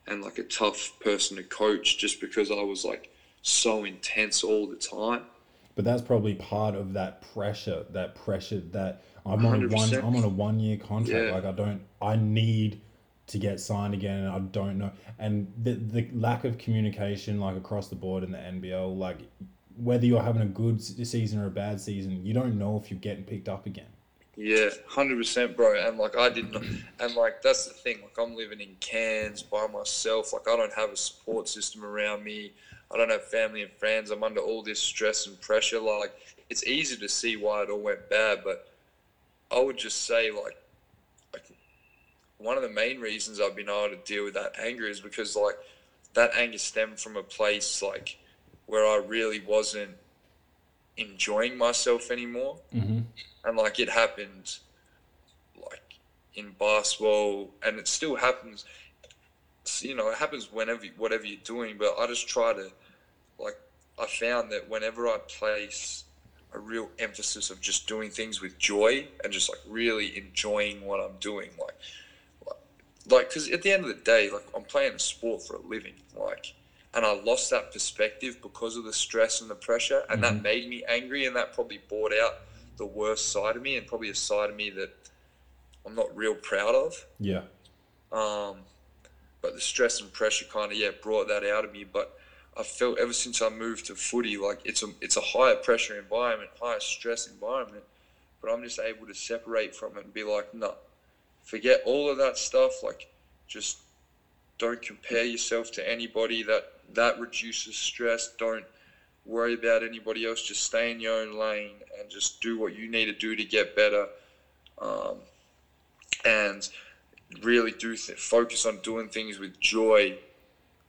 and like a tough person to coach just because I was like so intense all the time. but that's probably part of that pressure. That pressure that I'm on a one 100%. I'm on a one year contract. Yeah. Like I don't I need to get signed again, and I don't know. And the the lack of communication, like across the board in the NBL, like whether you're having a good season or a bad season, you don't know if you're getting picked up again. Yeah, hundred percent, bro. And like I didn't, and like that's the thing. Like I'm living in Cairns by myself. Like I don't have a support system around me. I don't have family and friends. I'm under all this stress and pressure. Like it's easy to see why it all went bad, but I would just say like, like one of the main reasons I've been able to deal with that anger is because like that anger stemmed from a place like where I really wasn't enjoying myself anymore Mm-hmm. and like it happened like in basketball and it still happens you know it happens whenever whatever you're doing but i just try to like i found that whenever i place a real emphasis of just doing things with joy and just like really enjoying what i'm doing like like because at the end of the day like i'm playing a sport for a living like and i lost that perspective because of the stress and the pressure and that made me angry and that probably brought out the worst side of me and probably a side of me that i'm not real proud of Yeah. um, but the stress and pressure kind of yeah brought that out of me. But I felt ever since I moved to footy, like it's a it's a higher pressure environment, higher stress environment. But I'm just able to separate from it and be like, no, forget all of that stuff. Like, just don't compare yourself to anybody. That that reduces stress. Don't worry about anybody else. Just stay in your own lane and just do what you need to do to get better. Um, and really do th- focus on doing things with joy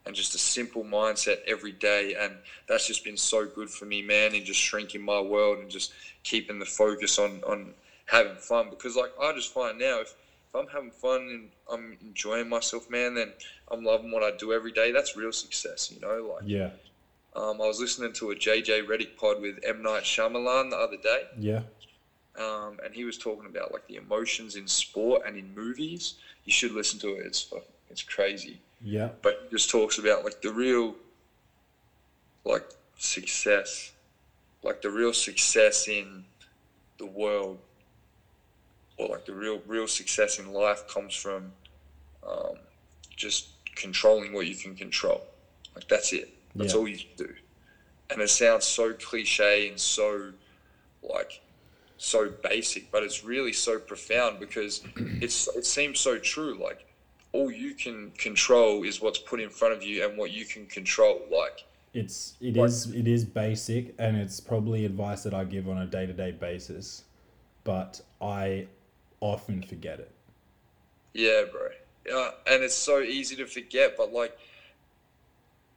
and just a simple mindset every day and that's just been so good for me man in just shrinking my world and just keeping the focus on on having fun because like i just find now if, if i'm having fun and i'm enjoying myself man then i'm loving what i do every day that's real success you know like Yeah. um, i was listening to a jj redick pod with m night Shyamalan the other day Yeah. um, and he was talking about like the emotions in sport and in movies. You should listen to it. It's it's crazy. Yeah. But he just talks about like the real, like success, like the real success in the world, or like the real real success in life comes from um, just controlling what you can control. Like that's it. That's Yeah. all you do. And it sounds so cliche and so like so basic, but it's really so profound because it's it seems so true. Like all you can control is what's put in front of you and what you can control. Like, It's it What? is it is basic and it's probably advice that I give on a day to day basis, but I often forget it. yeah, bro. Yeah, and it's so easy to forget, but like,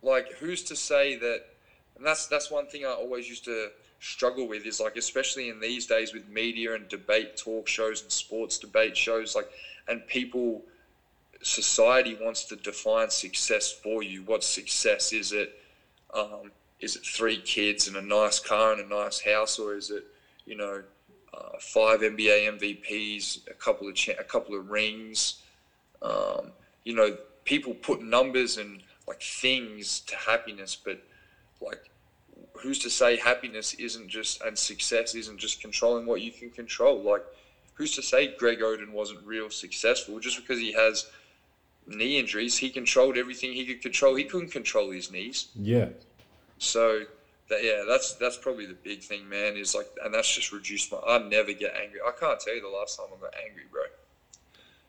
like who's to say that? And that's that's one thing I always used to struggle with is like, especially in these days with media and debate talk shows and sports debate shows, like, and people, society wants to define success for you. What success is it? Um, is it three kids and a nice car and a nice house, or is it, you know, uh, five NBA MVPs, a couple of cha- a couple of rings? Um, you know, people put numbers and like things to happiness, but like, who's to say happiness isn't just and success isn't just controlling what you can control? Like, who's to say Greg Oden wasn't real successful just because he has knee injuries? He controlled everything he could control. He couldn't control his knees. Yeah. So that yeah, that's that's probably the big thing, man. Is like, and that's just reduced my. I never get angry. I can't tell you the last time I got angry, bro.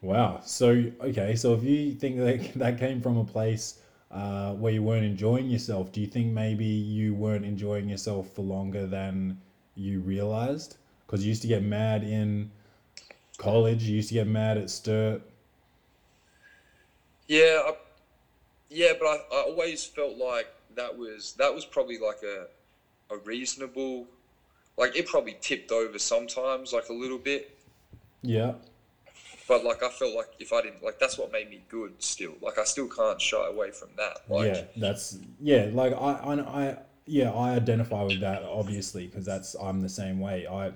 Wow. So okay, so if you think that that came from a place uh, where you weren't enjoying yourself, do you think maybe you weren't enjoying yourself for longer than you realized? Because you used to get mad in college, you used to get mad at Sturt. Yeah, I, yeah, but I, I always felt like that was that was probably like a a reasonable, like it probably tipped over sometimes, like a little bit. Yeah. But like I felt like if I didn't like that's what made me good. Still, like I still can't shy away from that. Like yeah, that's yeah. Like I, I, I yeah, I identify with that obviously because that's I'm the same way. I,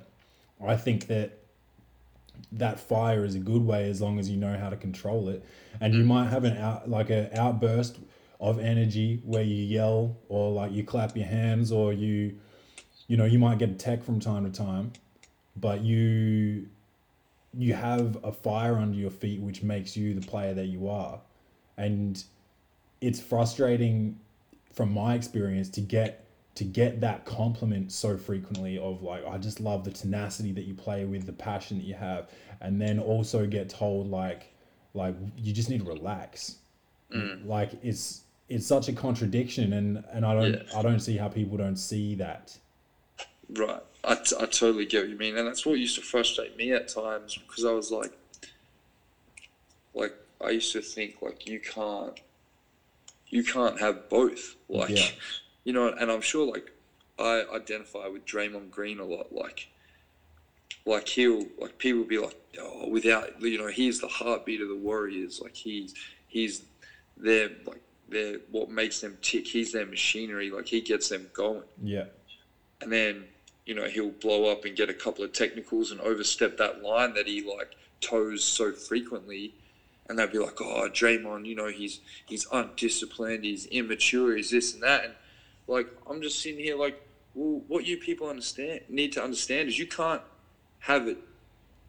I think that that fire is a good way as long as you know how to control it, and you mm. might have an out like an outburst of energy where you yell or like you clap your hands or you, you know, you might get a tech from time to time, but you you have a fire under your feet which makes you the player that you are. And it's frustrating from my experience to get to get that compliment so frequently of like I just love the tenacity that you play with the passion that you have and then also get told like like you just need to relax Mm. like it's it's such a contradiction and and I don't Yeah. I don't see how people don't see that Right. I, t- I totally get what you mean. And that's what used to frustrate me at times because I was like, like, I used to think, like, you can't, you can't have both. Like, Yeah. you know, and I'm sure, like, I identify with Draymond Green a lot. Like, like he'll, like, people be like, oh, without, you know, he's the heartbeat of the Warriors. Like, he's, he's their, like, their, what makes them tick. He's their machinery. Like, he gets them going. Yeah. And then you know he'll blow up and get a couple of technicals and overstep that line that he like toes so frequently. And they'll be like oh Draymond you know he's he's undisciplined. He's immature. He's this and that. And like I'm just sitting here like well what you people understand need to understand is you can't have it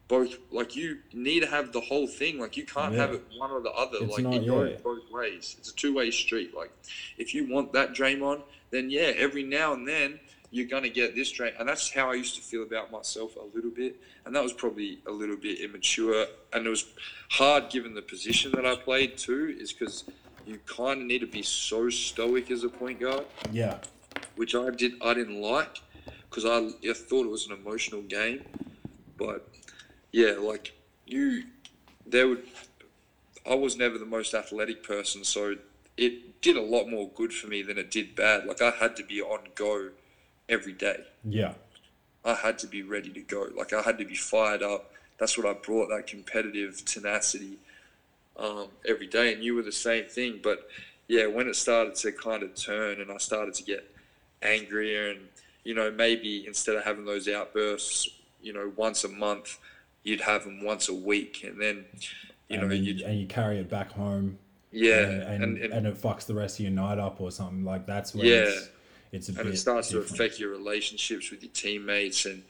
both like you need to have the whole thing. Like you can't Yeah. have it one or the other. It's like not- it goes yeah. both ways. It's a two-way street. Like if you want that Draymond then yeah every now and then you're gonna get this Draymond and that's how I used to feel about myself a little bit. And that was probably a little bit immature. And it was hard given the position that I played too is because you kind of need to be so stoic as a point guard. Yeah. Which I did I didn't like because I, I thought it was an emotional game, but yeah, like you, there would I was never the most athletic person, so it did a lot more good for me than it did bad. Like I had to be on go every day. yeah I had to be ready to go. Like I had to be fired up. That's what I brought that competitive tenacity um, every day. And you were the same thing. But yeah, when it started to kind of turn and I started to get angrier and, you know, maybe instead of having those outbursts, you know, once a month, you'd have them once a week. And then, you and, know, you'd, and you carry it back home yeah. and, and, and, and, it fucks the rest of your night up or something like that's where Yeah. it's, it's a and it starts to affect your relationships with your teammates and,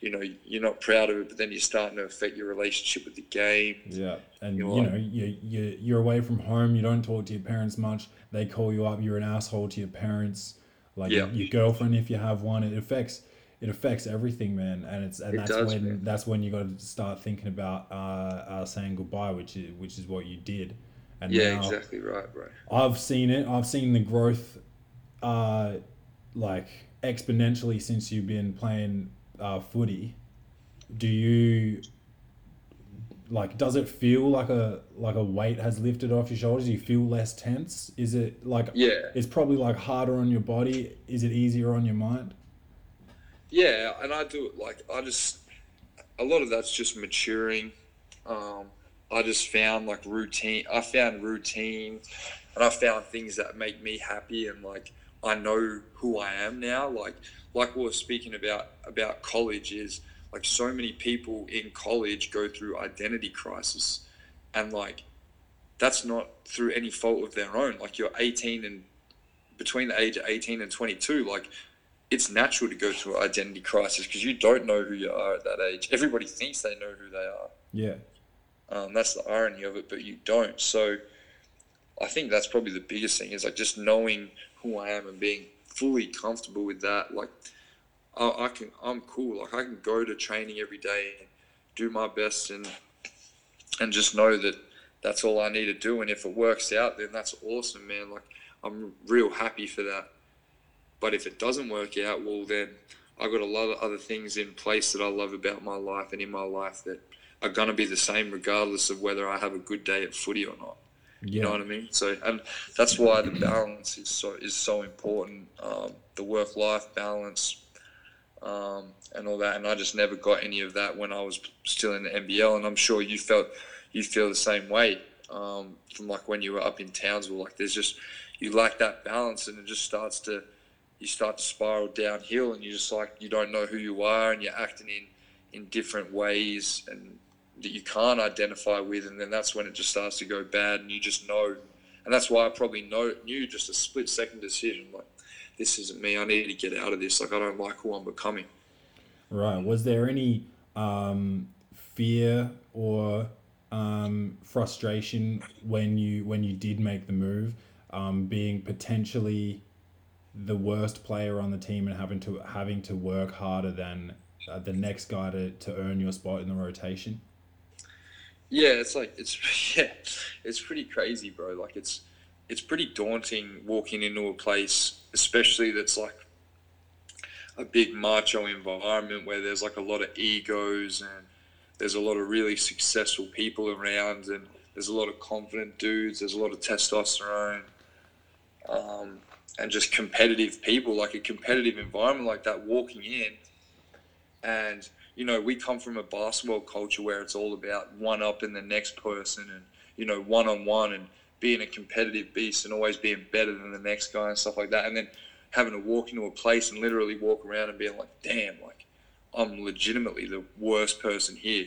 you know, you're not proud of it, but then you're starting to affect your relationship with the game. Yeah, and You know you know, you you you're away from home. You don't talk to your parents much. They call you up. You're an asshole to your parents. Like Yeah. your girlfriend, if you have one, it affects it affects everything, man. And it's and It that's does, when man. that's when you got to start thinking about uh, uh, saying goodbye, which is which is what you did. And Yeah, now exactly right, bro. I've seen it. I've seen the growth, uh, like exponentially since you've been playing uh, footy. Do you like? Does it feel like a like a weight has lifted off your shoulders? Do you feel less tense? Is it like? Yeah. It's probably like harder on your body. Is it easier on your mind? Yeah, and I do it like I just a lot of that's just maturing. Um, I just found like routine. I found routine, and I found things that make me happy, and like I know who I am now. Like like we were speaking about about college is like so many people in college go through identity crisis, and like that's not through any fault of their own. Like you're 18 and between the age of 18 and 22, like it's natural to go through an identity crisis because you don't know who you are at that age. Everybody thinks they know who they are. Yeah. Um, that's the irony of it, but you don't. So I think that's probably the biggest thing is like just knowing who I am and being fully comfortable with that. Like I, I can, I'm cool. Like I can go to training every day and do my best and and just know that that's all I need to do. And if it works out, then that's awesome, man. Like I'm real happy for that. But if it doesn't work out, well, then I've got a lot of other things in place that I love about my life and in my life that are gonna be the same regardless of whether I have a good day at footy or not. Yeah. You know what I mean? So, and that's why the balance is so is so important. Um, the work life balance, um, and all that. And I just never got any of that when I was still in the NBL. And I'm sure you felt you feel the same way um, from like when you were up in Townsville. Like there's just you lack that balance, and it just starts to you start to spiral downhill, and you just like you don't know who you are, and you're acting in in different ways and that you can't identify with, and then that's when it just starts to go bad, and you just know. And that's why I probably know knew just a split second decision like this isn't me. I need to get out of this. Like I don't like who I'm becoming. Right. Was there any um, fear or um, frustration when you when you did make the move, um, being potentially the worst player on the team and having to having to work harder than uh, the next guy to, to earn your spot in the rotation? Yeah, it's like it's yeah, it's pretty crazy, bro. Like it's it's pretty daunting walking into a place, especially that's like a big macho environment where there's like a lot of egos and there's a lot of really successful people around and there's a lot of confident dudes. There's a lot of testosterone, um, and just competitive people. Like a competitive environment like that, walking in, and you know, we come from a basketball culture where it's all about one up in the next person and, you know, one on one and being a competitive beast and always being better than the next guy and stuff like that. And then having to walk into a place and literally walk around and being like, damn, like, I'm legitimately the worst person here.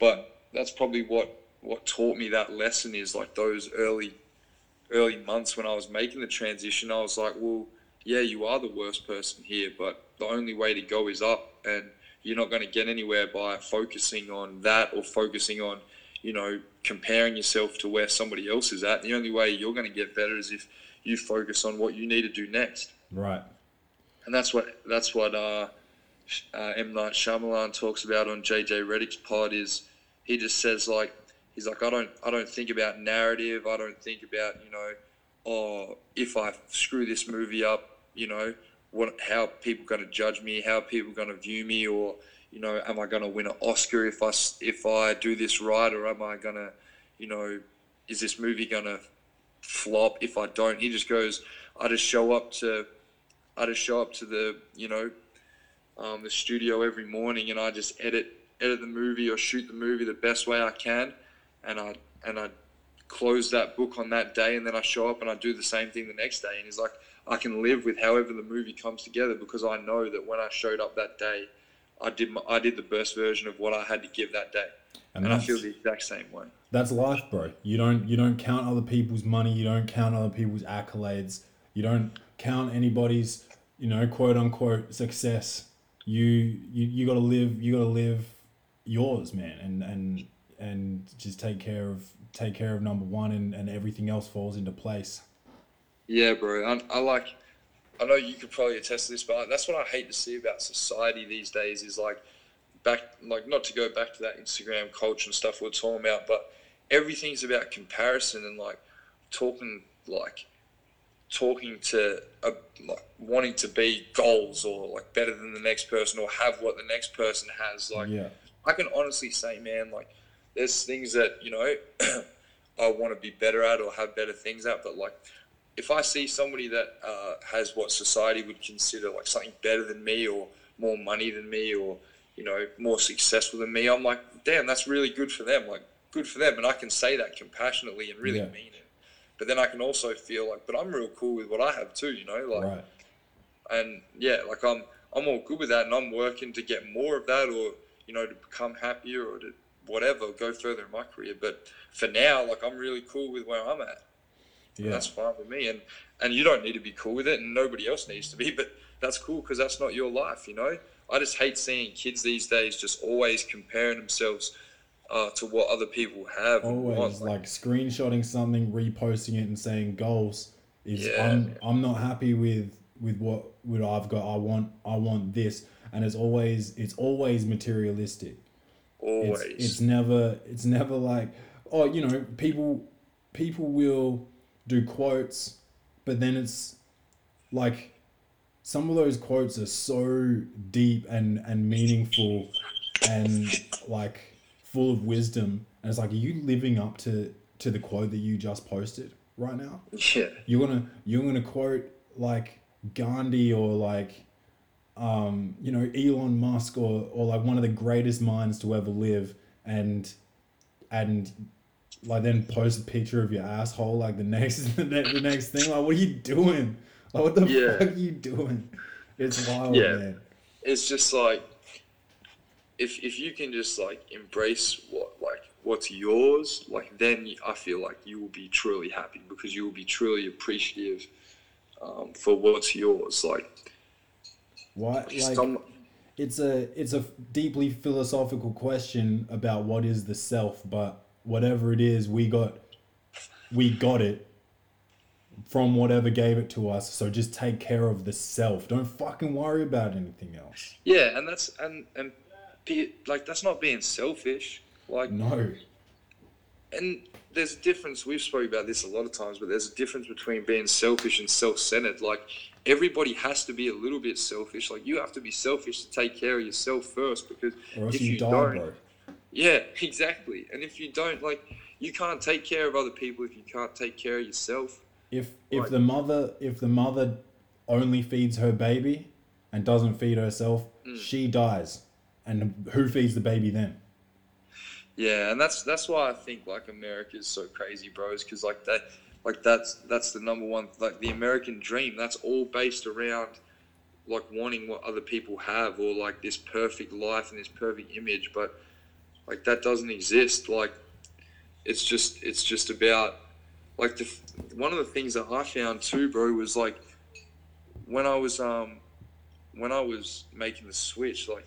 But that's probably what, what taught me that lesson is like those early, early months when I was making the transition. I was like, well, yeah, you are the worst person here, but the only way to go is up, and you're not going to get anywhere by focusing on that or focusing on, you know, comparing yourself to where somebody else is at. The only way you're going to get better is if you focus on what you need to do next, Right. and that's what that's what uh, uh, M Night Shyamalan talks about on JJ Redick's pod. Is he just says like he's like I don't I don't think about narrative. I don't think about you know, oh if I screw this movie up, you know, what how people going to judge me? How people going to view me? Or you know, am I going to win an Oscar if I if I do this right? Or am I going to, you know, is this movie going to flop if I don't? He just goes, I just show up to, I just show up to the you know, um, the studio every morning and I just edit edit the movie or shoot the movie the best way I can, and I and I close that book on that day and then I show up and I do the same thing the next day and he's like I can live with however the movie comes together because I know that when I showed up that day I did my, I did the best version of what I had to give that day And, and I feel the exact same way that's life, bro. You don't you don't count other people's money. You don't count other people's accolades. You don't count anybody's you know quote unquote success. You you, you got to live. You got to live yours, man, and and and just take care of take care of number one, and and everything else falls into place. Yeah, bro. I, I like, I know you could probably attest to this, but that's what I hate to see about society these days. Is like back, like not to go back to that Instagram culture and stuff we are talking about, but everything's about comparison and like talking like talking to a, like wanting to be goals or like better than the next person or have what the next person has. Like yeah, I can honestly say, man, like there's things that you know I want to be better at or have better things at, but like if I see somebody that uh, has what society would consider like something better than me or more money than me or you know more successful than me, I'm like, damn, that's really good for them. Like good for them, and I can say that compassionately and really Yeah. mean it. But then I can also feel like, but I'm real cool with what I have too, you know, like right. and yeah, like I'm I'm all good with that, and I'm working to get more of that, or you know, to become happier, or to whatever, go further in my career. But for now, like I'm really cool with where I'm at. And Yeah, That's fine with me, and and you don't need to be cool with it, and nobody else needs to be. But that's cool because that's not your life, you know. I just hate seeing kids these days just always comparing themselves uh, to what other people have. always want. like screenshotting something, reposting it, and saying goals is Yeah. I'm I'm not happy with with what what I've got. I want I want this, and it's always it's always materialistic. Always. It's, it's never it's never like oh you know people people will do quotes, but then it's like some of those quotes are so deep and and meaningful and like full of wisdom. And it's like are you living up to to the quote that you just posted right now? Yeah, you're gonna you're gonna quote like Gandhi or like um, you know Elon Musk or or like one of the greatest minds to ever live and and like then post a picture of your asshole like the next the, the next thing like what are you doing like what the Yeah. fuck are you doing it's wild Yeah. man it's just like if if you can just like embrace what like what's yours, like then I feel like you will be truly happy because you will be truly appreciative um, for what's yours. Like, why like some, it's a it's a deeply philosophical question about what is the self but whatever it is we got we got it from whatever gave it to us so just take care of the self don't fucking worry about anything else yeah, and that's and and be, like that's not being selfish. Like, no and there's a difference. We've spoken about this a lot of times, but there's a difference between being selfish and self-centered. Like everybody has to be a little bit selfish. Like you have to be selfish to take care of yourself first, because or else if you, you, die don't, bro yeah, exactly. And if you don't, like, you can't take care of other people if you can't take care of yourself. if if Right. the mother if the mother only feeds her baby and doesn't feed herself Mm. she dies and who feeds the baby then Yeah, and that's that's why I think like America is so crazy, bros. Because like that, like that's that's the number one, like the American dream. That's all based around like wanting what other people have, or like this perfect life and this perfect image. But like that doesn't exist. Like it's just it's just about like the one of the things that I found too, bro, was like when I was um when I was making the switch, like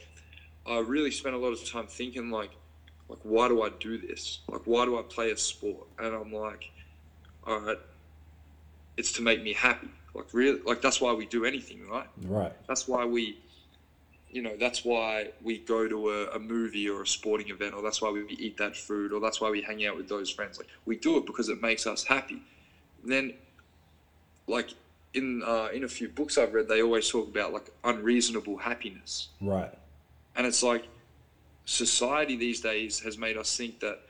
I really spent a lot of time thinking like like why do I do this? Like why do I play a sport? And I'm like, all right, it's to make me happy. Like really, like that's why we do anything, right? right That's why we, you know, that's why we go to a, a movie or a sporting event, or that's why we eat that food, or that's why we hang out with those friends. Like we do it because it makes us happy. then, like in uh, in a few books I've read, they always talk about like unreasonable happiness. right And it's like society these days has made us think that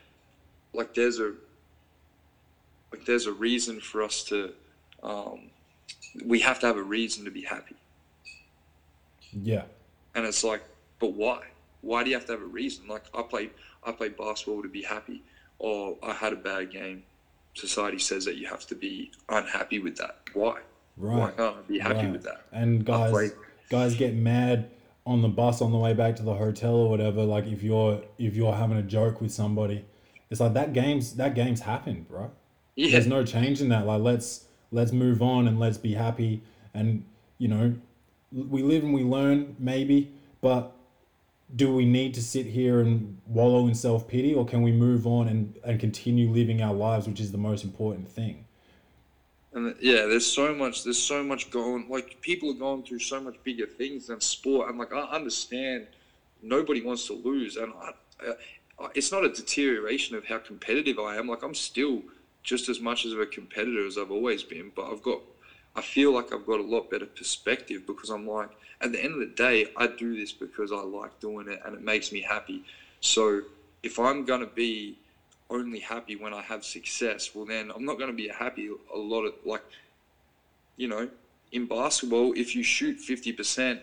like there's a like there's a reason for us to um, we have to have a reason to be happy. yeah And it's like, but why? Why do you have to have a reason? Like I play I play basketball to be happy or I had a bad game. Society says that you have to be unhappy with that. Why? Right. Why right can't I be happy Right. with that? And guys, play- guys get mad on the bus on the way back to the hotel or whatever. Like if you're if you're having a joke with somebody, it's like that game's that game's happened, bro. Yeah. There's no change in that. Like let's let's move on and let's be happy. And you know, we live and we learn maybe, but do we need to sit here and wallow in self pity, or can we move on and and continue living our lives, which is the most important thing? And yeah, there's so much. There's so much going. Like people are going through so much bigger things than sport. And like I understand, nobody wants to lose, and I, I, it's not a deterioration of how competitive I am. Like I'm still just as much of a competitor as I've always been, but I've got. I feel like I've got a lot better perspective because I'm like, at the end of the day, I do this because I like doing it and it makes me happy. So if I'm gonna be only happy when I have success, well then I'm not going to be happy a lot of like, you know, in basketball, if you shoot 50%,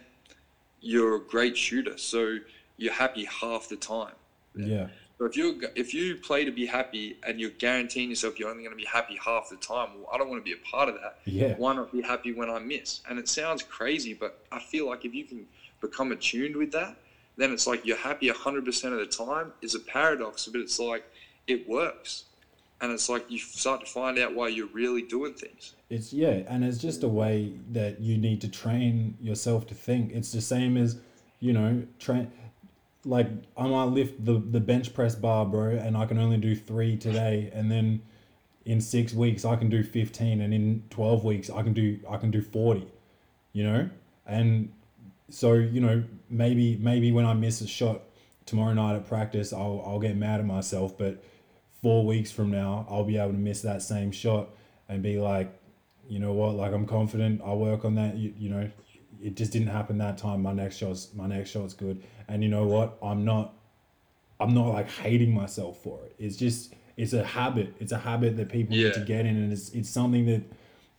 you're a great shooter. So you're happy half the time. Yeah. So if you if you play to be happy and you're guaranteeing yourself you're only going to be happy half the time, well, I don't want to be a part of that. Yeah. Why not be happy when I miss? And it sounds crazy, but I feel like if you can become attuned with that, then it's like you're happy 100% of the time is a paradox, but it's like it works. And it's like you start to find out why you're really doing things. It's yeah, and it's just a way that you need to train yourself to think. It's the same as, you know, train like I might lift the the bench press bar, bro, and I can only do three today, and then in six weeks I can do fifteen, and in twelve weeks I can do I can do forty, you know, and so you know maybe maybe when I miss a shot tomorrow night at practice, I'll I'll get mad at myself, but four weeks from now I'll be able to miss that same shot and be like, you know what, like I'm confident, I'll work on that, you, you know, it just didn't happen that time. My next shot's my next shot's good, and you know what, I'm not, I'm not like hating myself for it. It's just it's a habit. It's a habit that people need to get in, and it's it's something that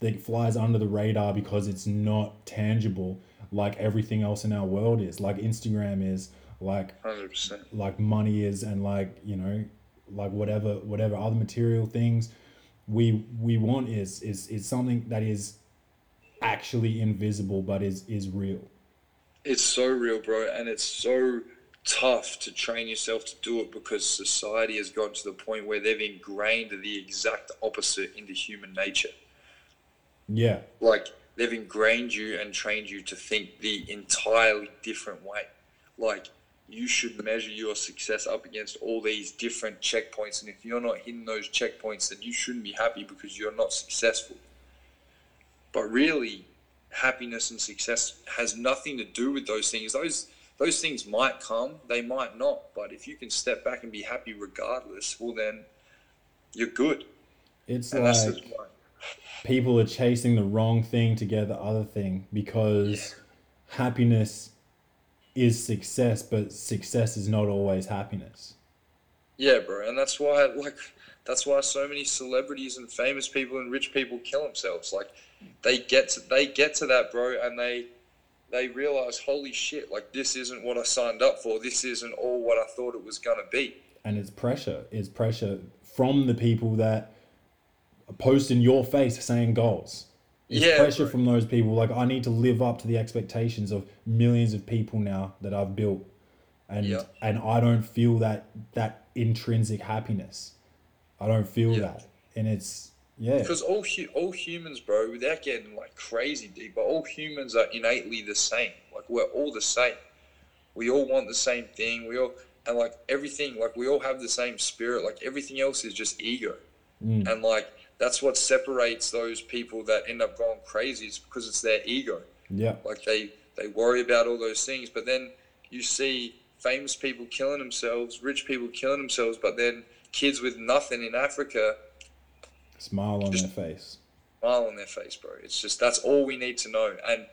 that flies under the radar because it's not tangible like everything else in our world is, like Instagram is, like 100%. like money is and like you know like whatever whatever other material things we we want is is is something that is actually invisible but is is real It's so real, bro, and it's so tough to train yourself to do it because society has gotten to the point where they've ingrained the exact opposite into human nature. yeah Like they've ingrained you and trained you to think the entirely different way. Like you should measure your success up against all these different checkpoints, and if you're not hitting those checkpoints, then you shouldn't be happy because you're not successful. But really, happiness and success has nothing to do with those things. Those those things might come, they might not. But if you can step back and be happy regardless, well then you're good. it's And like people are chasing the wrong thing to get the other thing because happiness is success but success is not always happiness Yeah, bro, and that's why like that's why so many celebrities and famous people and rich people kill themselves. Like they get to they get to that, bro, and they they realize, holy shit, like this isn't what I signed up for. This isn't all what I thought it was gonna be. and it's pressure it's pressure from the people that post in your face saying goals it's Yeah, pressure bro. from those people like i need to live up to the expectations of millions of people now that i've built and Yeah. and i don't feel that that intrinsic happiness i don't feel Yeah. that and it's yeah Because all all humans, bro, without getting like crazy deep, but all humans are innately the same. Like we're all the same. We all want the same thing. We all and like everything, like we all have the same spirit. Like everything else is just ego. Mm. And like that's what separates those people that end up going crazy is because it's their ego. yeah Like they they worry about all those things, but then you see famous people killing themselves, rich people killing themselves, but then kids with nothing in Africa smile on Just- their face smile on their face, bro. It's just that's all we need to know. And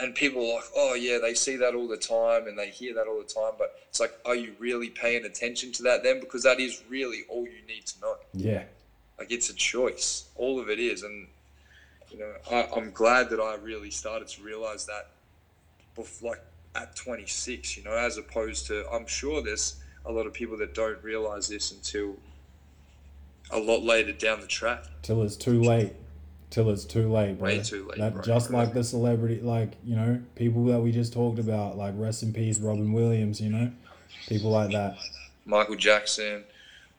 and people are like, oh yeah, they see that all the time and they hear that all the time, but it's like, are you really paying attention to that then? Because that is really all you need to know. yeah Like it's a choice. All of it is, and you know, I, I'm glad that I really started to realize that, bef- like at 26. You know, as opposed to, I'm sure there's a lot of people that don't realize this until a lot later down the track. till it's too late till it's too late bro Way too late, that bro. just like the celebrity like you know people that we just talked about like rest in peace robin williams you know people like that Michael Jackson,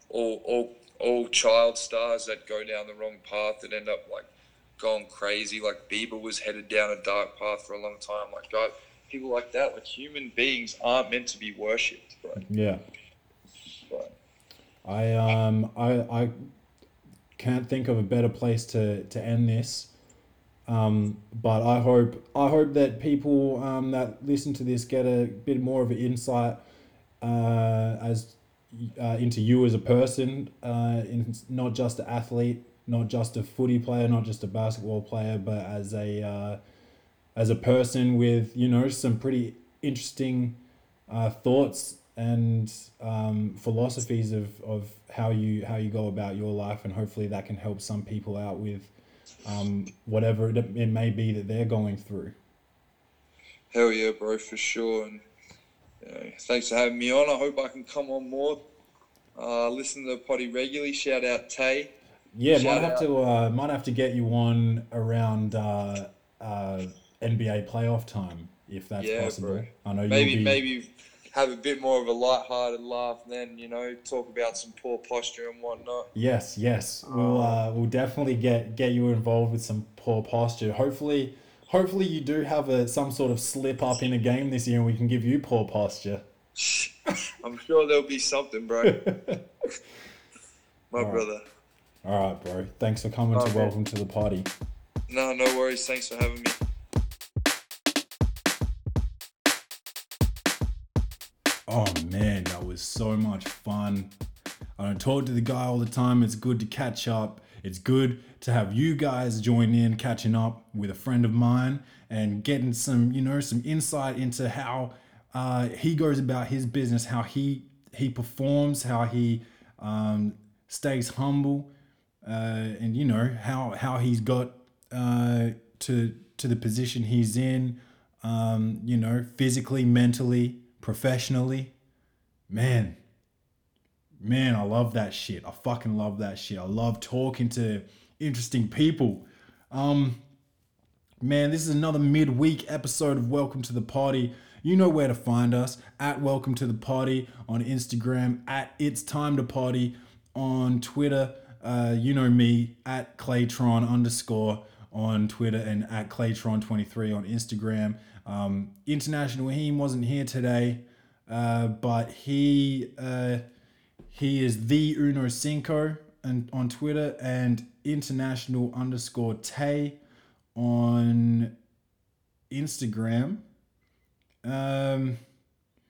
all all all child stars that go down the wrong path that end up like going crazy. Like Bieber was headed down a dark path for a long time. Like God, people like that. Like human beings aren't meant to be worshipped, bro. yeah I um I I can't think of a better place to to end this. Um, but I hope I hope that people um, that listen to this get a bit more of an insight uh, as uh, into you as a person, uh, in not just an athlete, not just a footy player, not just a basketball player, but as a uh, as a person with you know some pretty interesting uh, thoughts and um, philosophies of, of how you how you go about your life, and hopefully that can help some people out with um, whatever it, it may be that they're going through. Hell yeah, bro, for sure. And you know, thanks for having me on. I hope I can come on more. Uh, listen to the potty regularly. Shout out Tay. Yeah, might have out. to uh, might have to get you on around uh, uh, NBA playoff time if that's Yeah, possible. bro. I know Maybe you'll be, maybe have a bit more of a light-hearted laugh. Then you know, talk about some poor posture and whatnot. Yes, yes. We'll uh, we'll definitely get get you involved with some poor posture. Hopefully, hopefully you do have a some sort of slip up in a game this year, and we can give you poor posture. I'm sure there'll be something, bro. My brother. All right, bro. Thanks for coming to Okay. welcome to the party. No, no worries. Thanks for having me. Oh man, that was so much fun. I don't talk to the guy all the time. It's good to catch up. It's good to have you guys join in, catching up with a friend of mine and getting some, you know, some insight into how uh, he goes about his business, how he he performs, how he um, stays humble, uh, and you know how how he's got uh, to to the position he's in, um, you know, physically, mentally, professionally. Man, man, I love that shit. I fucking love that shit. I love talking to interesting people. Um, man, this is another midweek episode of Welcome to the Party. You know where to find us at Welcome to the Party on Instagram, at It's Time to Party on Twitter. Uh, you know me at Claytron underscore on Twitter and at Claytron23 on Instagram. Um, International Heem wasn't here today, uh, but he uh, he is the Uno Cinco and on Twitter and international underscore Tay on Instagram. Um,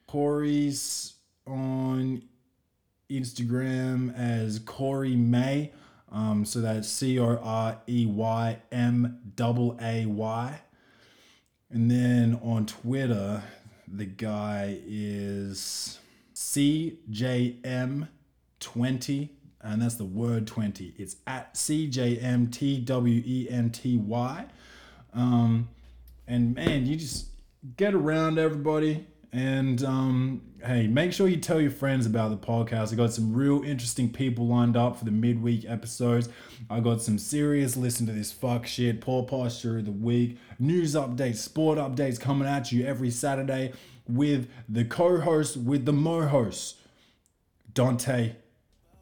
Corey's on Instagram as Corey May. Um, so that's C O R E Y M double A Y. And then on Twitter, the guy is CJM20, and that's the word 20. It's at CJMTWENTY. Um, and man, you just get around everybody. And um, hey, make sure you tell your friends about the podcast. I got some real interesting people lined up for the midweek episodes. I got some serious listen to this fuck shit, poor posture of the week, news updates, sport updates coming at you every Saturday with the co-host, with the mo-host, Dante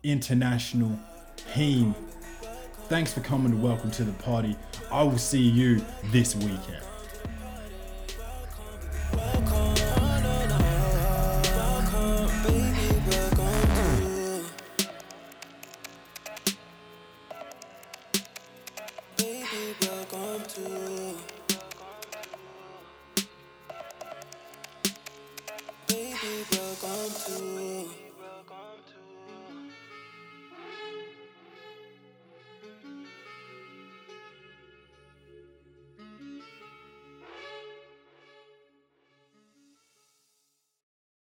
International Heem. Thanks for coming to Welcome to the Party. I will see you this weekend.